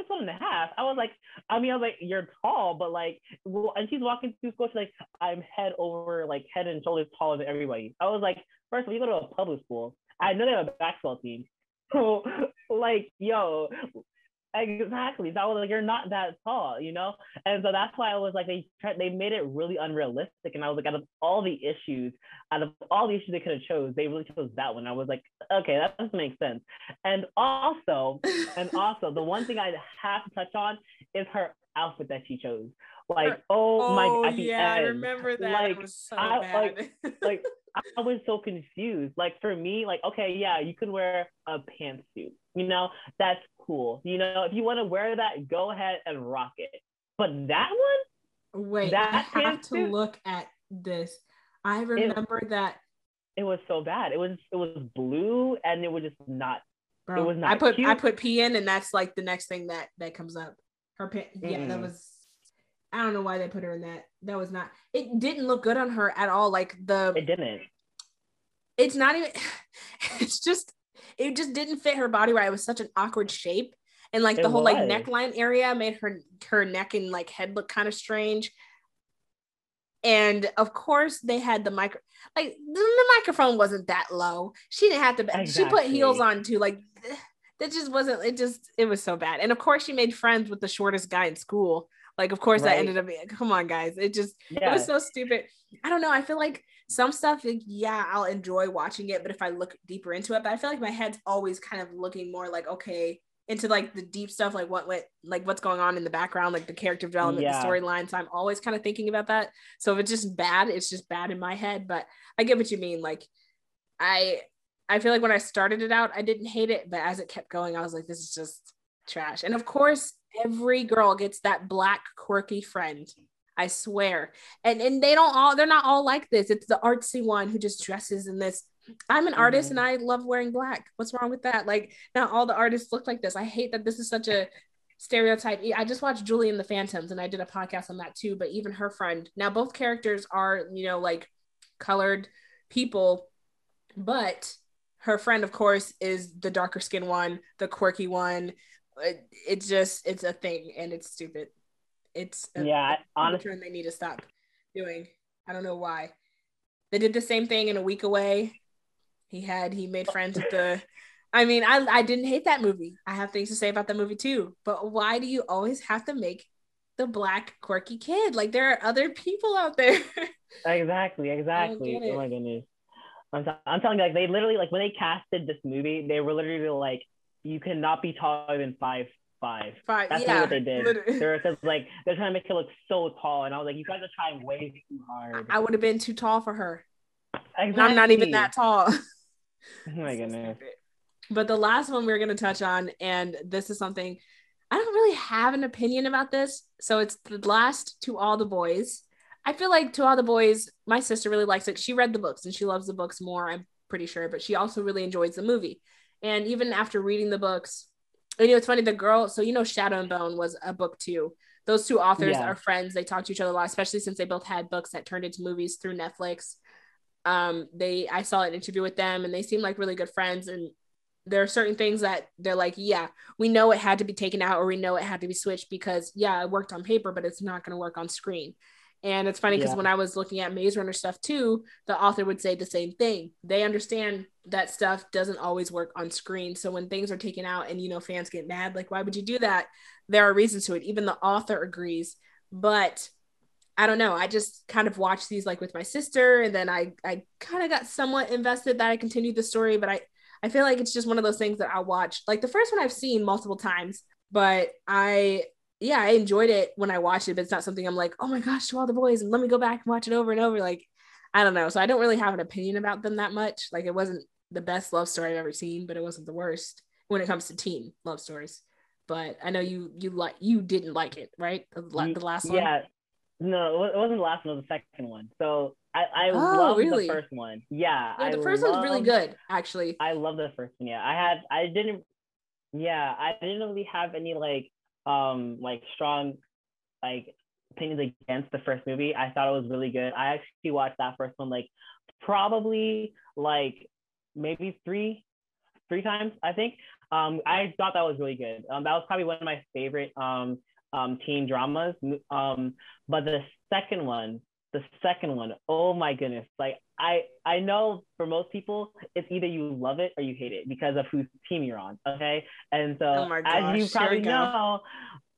Six one and a half. I was like, I mean, I was like, you're tall, but like, well, and she's walking through school. She's like, I'm head over, like head and shoulders taller than everybody. I was like, first of all, you go to a public school. I know they have a basketball team. So like, yo, Exactly. That was like you're not that tall, you know, and so that's why I was like they tried, they made it really unrealistic, and I was like out of all the issues, out of all the issues they could have chose, they really chose that one. I was like, okay, that doesn't make sense. And also, and also the one thing I have to touch on is her outfit that she chose. Like, oh, oh my, oh, at yeah, end, I remember that. Like, it was so I, bad. like, like I was so confused. Like for me, like okay, yeah, you could wear a pantsuit. You know, that's cool. You know, if you want to wear that, go ahead and rock it. But that one, wait, that I have to look at this. I remember it, that it was so bad. It was it was blue and it was just not. Bro, it was not. I put cute. I put P in, and that's like the next thing that that comes up. Her pant, yeah, mm. that was. I don't know why they put her in that. That was not. It didn't look good on her at all. Like the. It didn't. It's not even. It's just it just didn't fit her body right. It was such an awkward shape. And like the whole was. like neckline area made her her neck and like head look kind of strange. And of course, they had the micro, like the microphone wasn't that low. She didn't have to, exactly. she put heels on too. Like that just wasn't, it just, it was so bad. And of course, she made friends with the shortest guy in school. Like, of course, right. that ended up being, come on, guys. It just, yeah. it was so stupid. I don't know. I feel like some stuff, like, yeah, I'll enjoy watching it. But if I look deeper into it, but I feel like my head's always kind of looking more like, okay, into like the deep stuff, like what went, like what's going on in the background, like the character development, yeah. the storyline. So I'm always kind of thinking about that. So if it's just bad, it's just bad in my head. But I get what you mean. Like I, I feel like when I started it out, I didn't hate it, but as it kept going, I was like, this is just trash. And of course, every girl gets that black quirky friend. I swear. And and they don't all they're not all like this. It's the artsy one who just dresses in this I'm an artist mm-hmm. and I love wearing black. What's wrong with that? Like, not all the artists look like this. I hate that this is such a stereotype. I just watched Julie and the Phantoms and I did a podcast on that too. But even her friend, now both characters are, you know, like colored people, but her friend, of course, is the darker skin one, the quirky one. It, it's just, it's a thing and it's stupid. It's a, yeah, honestly, they need to stop doing. I don't know why. They did the same thing in a week away he had he made friends with the I mean, I I didn't hate that movie. I have things to say about that movie too. But why do you always have to make the black quirky kid? Like there are other people out there. exactly, exactly. Oh my goodness. I'm, t- I'm telling you, like they literally like when they casted this movie, they were literally like, you cannot be taller than five five. Five. That's yeah, what they did. They're because like they're trying to make her look so tall, and I was like, you guys are trying way too hard. I would have been too tall for her. Exactly. I'm not even that tall. Oh my goodness. But the last one we are going to touch on, and this is something I don't really have an opinion about this. So it's the last to all the boys. I feel like to all the boys, my sister really likes it. She read the books and she loves the books more, I'm pretty sure, but she also really enjoys the movie. And even after reading the books, and you know, it's funny, the girl, so you know, Shadow and Bone was a book too. Those two authors yeah. are friends. They talk to each other a lot, especially since they both had books that turned into movies through Netflix um they i saw an interview with them and they seem like really good friends and there are certain things that they're like yeah we know it had to be taken out or we know it had to be switched because yeah it worked on paper but it's not going to work on screen and it's funny because yeah. when i was looking at maze runner stuff too the author would say the same thing they understand that stuff doesn't always work on screen so when things are taken out and you know fans get mad like why would you do that there are reasons to it even the author agrees but I don't know. I just kind of watched these like with my sister, and then I I kind of got somewhat invested that I continued the story, but I I feel like it's just one of those things that I watched. Like the first one I've seen multiple times, but I yeah I enjoyed it when I watched it, but it's not something I'm like oh my gosh to all the boys and let me go back and watch it over and over. Like I don't know. So I don't really have an opinion about them that much. Like it wasn't the best love story I've ever seen, but it wasn't the worst when it comes to teen love stories. But I know you you like you didn't like it, right? The, the last one. Yeah, no, it wasn't the last one. It was the second one. So I, I oh, love really? the first one. Yeah, yeah the first one's really good, actually. I love the first one. Yeah, I had, I didn't, yeah, I didn't really have any like, um, like strong, like opinions against the first movie. I thought it was really good. I actually watched that first one like probably like maybe three, three times. I think. Um, I thought that was really good. Um, that was probably one of my favorite um um, teen dramas. Um, but the second one, the second one, oh my goodness! Like I, I know for most people, it's either you love it or you hate it because of whose team you're on. Okay, and so oh gosh, as you probably know,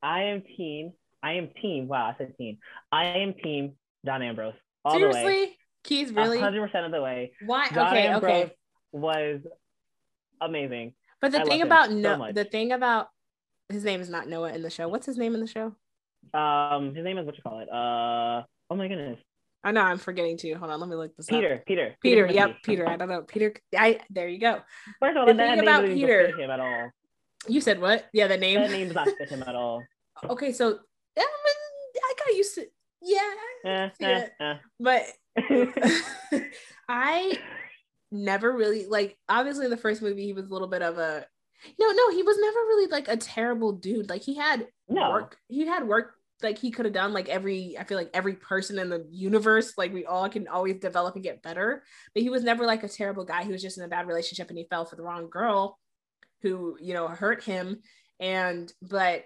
I am team. I am team. Wow, I said team. I am team John Ambrose. All Seriously, the way. Keith, really? Hundred percent of the way. Why? John okay, Ambrose okay. Was amazing. But the I thing about no, so the thing about his name is not Noah in the show. What's his name in the show? Um, his name is what you call it. Uh, oh my goodness. I know I'm forgetting to. Hold on, let me look this Peter, up. Peter. Peter. Peter. Yep. Peter. I don't know. Peter. I. There you go. First of all, the, the thing about Peter. him at all. You said what? Yeah, the name. That name does not fit him at all. Okay, so um, I got used to. Yeah. Eh, yeah. Eh, eh. But I never really like. Obviously, the first movie, he was a little bit of a no, no, he was never really like a terrible dude. Like he had no. work, he had work like he could have done like every I feel like every person in the universe, like we all can always develop and get better. But he was never like a terrible guy. He was just in a bad relationship and he fell for the wrong girl who, you know, hurt him. And but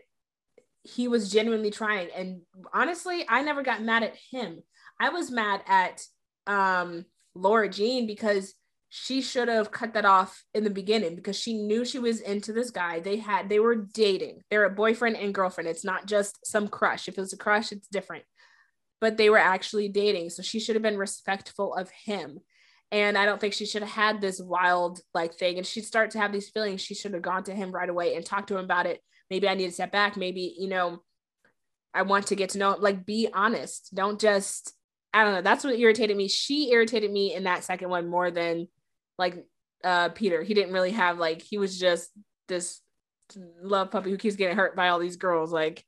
he was genuinely trying. And honestly, I never got mad at him. I was mad at um Lara Jean because she should have cut that off in the beginning because she knew she was into this guy. They had they were dating. They're a boyfriend and girlfriend. It's not just some crush. If it was a crush, it's different. But they were actually dating. So she should have been respectful of him. And I don't think she should have had this wild like thing. And she'd start to have these feelings. She should have gone to him right away and talked to him about it. Maybe I need to step back. Maybe, you know, I want to get to know him. like be honest. Don't just I don't know. That's what irritated me. She irritated me in that second one more than like uh Peter. He didn't really have like he was just this love puppy who keeps getting hurt by all these girls like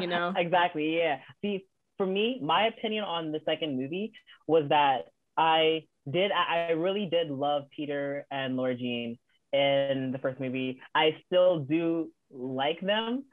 you know. exactly. Yeah. See, for me, my opinion on the second movie was that I did I really did love Peter and Lara Jean in the first movie. I still do like them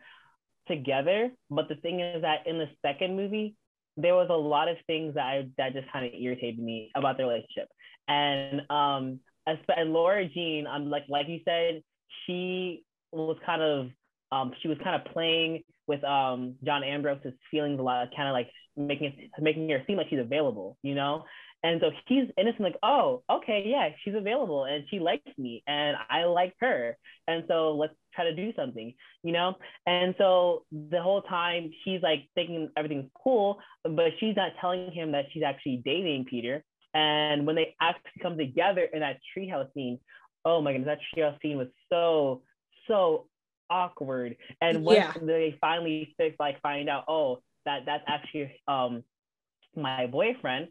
together, but the thing is that in the second movie, there was a lot of things that I that just kind of irritated me about their relationship. And um, and Lara Jean, I'm um, like like you said, she was kind of um, she was kind of playing with um, John Ambrose's feelings a lot, kind of like making it, making her seem like she's available, you know. And so he's innocent, like, oh, okay, yeah, she's available and she likes me and I like her. And so let's try to do something, you know? And so the whole time she's like thinking everything's cool, but she's not telling him that she's actually dating Peter. And when they actually come together in that treehouse scene, oh my goodness, that treehouse scene was so, so awkward. And when yeah. they finally fix, like find out, oh, that that's actually um my boyfriend,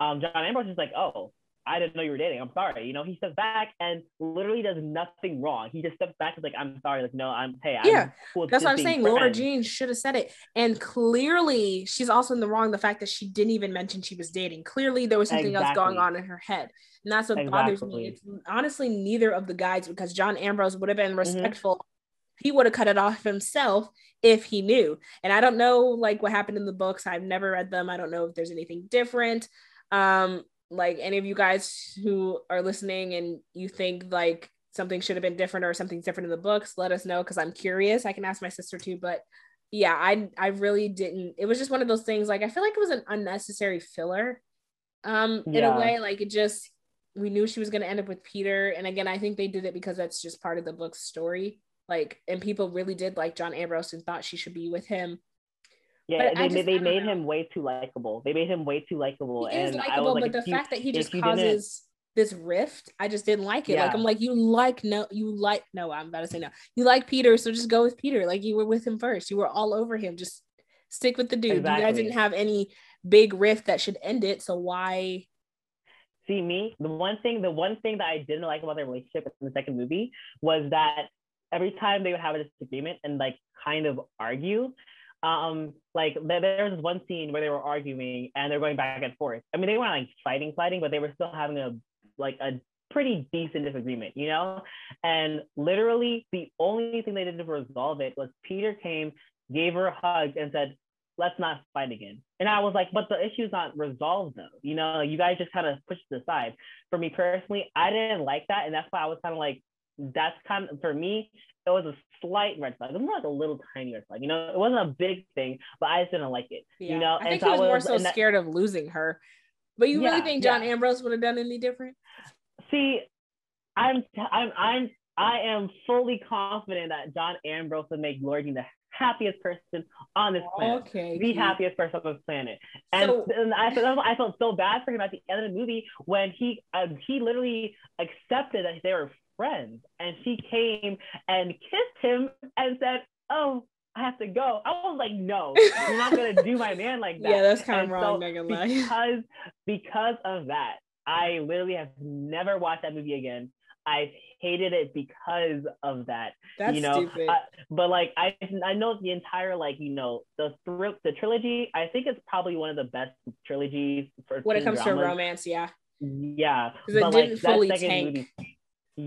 um, John Ambrose is like, oh, I didn't know you were dating. I'm sorry. You know, he steps back and literally does nothing wrong. He just steps back and like, I'm sorry. Like, no, I'm, hey, yeah. I'm cool That's what I'm saying. Friends. Lara Jean should have said it. And clearly, she's also in the wrong. The fact that she didn't even mention she was dating. Clearly, there was something exactly. else going on in her head. And that's what exactly. bothers me. It's honestly neither of the guys because John Ambrose would have been mm-hmm. respectful. Mm-hmm. He would have cut it off himself if he knew. And I don't know like what happened in the books. I've never read them. I don't know if there's anything different um like any of you guys who are listening and you think like something should have been different or something's different in the books let us know because i'm curious. I can ask my sister too but yeah i i really didn't. It was just one of those things like i feel like it was an unnecessary filler. Um in a way like it just we knew she was going to end up with peter and again i think they did it because that's just part of the book's story. Like and people really did like john ambrose and thought she should be with him yeah, they, just, they made him way too likable. They made him way too likable. He and is likable, like, but the fact that he just causes this rift, I just didn't like it. Yeah. Like I'm like, you like no, you like no, I'm about to say no. You like Peter, so just go with Peter. Like you were with him first. You were all over him. Just stick with the dude. Exactly. You guys didn't have any big rift that should end it. So why see me the one thing the one thing that i didn't like about their relationship in the second movie was that every time they would have a disagreement and like kind of argue um like there was one scene where they were arguing and they're going back and forth. I mean they weren't like fighting fighting but they were still having a like a pretty decent disagreement you know? And literally the only thing they did to resolve it was peter came gave her a hug and said let's not fight again. And i was like but the issue's not resolved though. You know you guys just kind of pushed it aside. For me personally i didn't like that and that's why i was kind of like that's kind of for me it was a slight red flag. It was more like a little tiny red flag. You know, it wasn't a big thing, but I just didn't like it. Yeah. You know, I think and he was, was more so scared of losing her. But you yeah, really think John yeah. Ambrose would have done any different? See, I'm I'm I'm I am fully confident that John Ambrose would make Lara the happiest person on this planet. Okay. The happiest person on this planet. And, so, and I, felt, I felt so bad for him at the end of the movie when he uh, he literally accepted that they were friends. And she came and kissed him and said, Oh, I have to go. I was like, no, you're not gonna do my man like that. Yeah, that's kind of wrong, so Because because of that, I literally have never watched that movie again. I've hated it because of that. That's you know, stupid. I, but like I I know the entire like you know the thr- the trilogy. I think it's probably one of the best trilogies for when it comes dramas. to romance. Yeah. Yeah, because it didn't like, fully tank. Movie,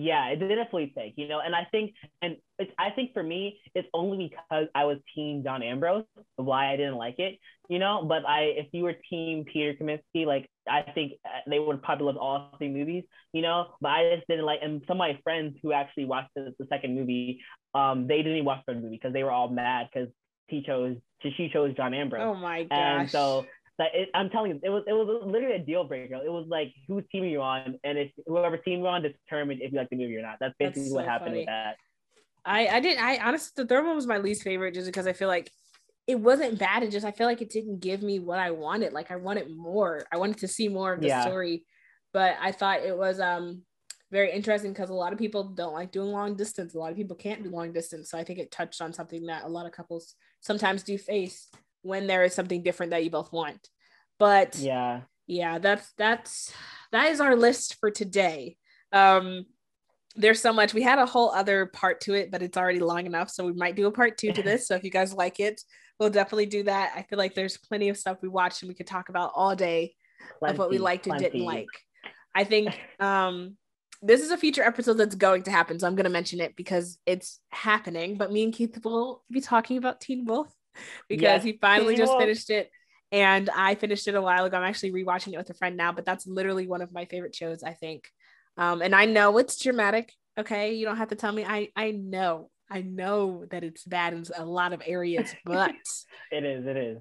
yeah, it didn't fully take, you know, and I think, and it's, I think for me, it's only because I was team John Ambrose why I didn't like it, you know. But I, if you were team Peter Kavinsky, like I think uh, they would probably love all three movies, you know. But I just didn't like, and some of my friends who actually watched the, the second movie, um, they didn't watch the movie because they were all mad because he chose, she chose John Ambrose. Oh my gosh. And so that it, I'm telling you, it was it was literally a deal breaker. It was like whose team are you on, and it's whoever team you're on determined if you like the movie or not. That's basically That's what happened funny. with that. I I didn't I honestly the third one was my least favorite just because I feel like it wasn't bad. It just I feel like it didn't give me what I wanted. Like I wanted more. I wanted to see more of the yeah. story, but I thought it was um very interesting because a lot of people don't like doing long distance. A lot of people can't do long distance. So I think it touched on something that a lot of couples sometimes do face when there is something different that you both want. But yeah, yeah, that's that's that is our list for today. Um there's so much. We had a whole other part to it, but it's already long enough. So we might do a part two to this. So if you guys like it, we'll definitely do that. I feel like there's plenty of stuff we watched and we could talk about all day plenty, of what we liked and didn't like. I think um this is a future episode that's going to happen. So I'm going to mention it because it's happening. But me and Keith will be talking about Teen Wolf because yes, he finally Teen just Wolf. finished it. And I finished it a while ago. I'm actually rewatching it with a friend now, but that's literally one of my favorite shows, I think. Um, and I know it's dramatic. Okay. You don't have to tell me. I, I know. I know that it's bad in a lot of areas, but it is. It is.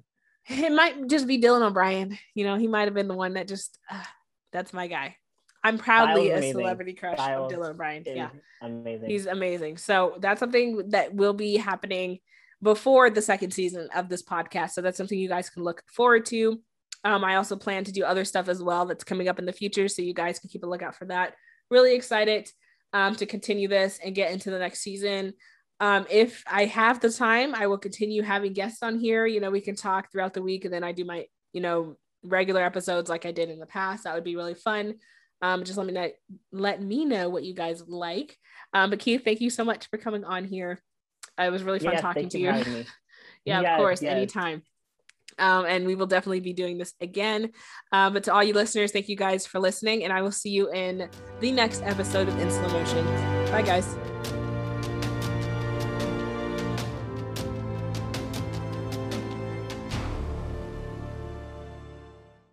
It might just be Dylan O'Brien. You know, he might have been the one that just, uh, that's my guy. I'm proudly a celebrity crush Styles of Dylan O'Brien. Yeah, amazing. He's amazing. So that's something that will be happening before the second season of this podcast. So that's something you guys can look forward to. Um, I also plan to do other stuff as well that's coming up in the future, so you guys can keep a lookout for that. Really excited um, to continue this and get into the next season. Um, if I have the time, I will continue having guests on here. You know, we can talk throughout the week, and then I do my, you know, regular episodes like I did in the past. That would be really fun. Um, just let me know, let me know what you guys like. Um, but Keith, thank you so much for coming on here. It was really fun yes, talking to you. yeah, yes, of course, yes. anytime. Um, and we will definitely be doing this again. Uh, but to all you listeners, thank you guys for listening, and I will see you in the next episode of In Slow Motion. Bye, guys.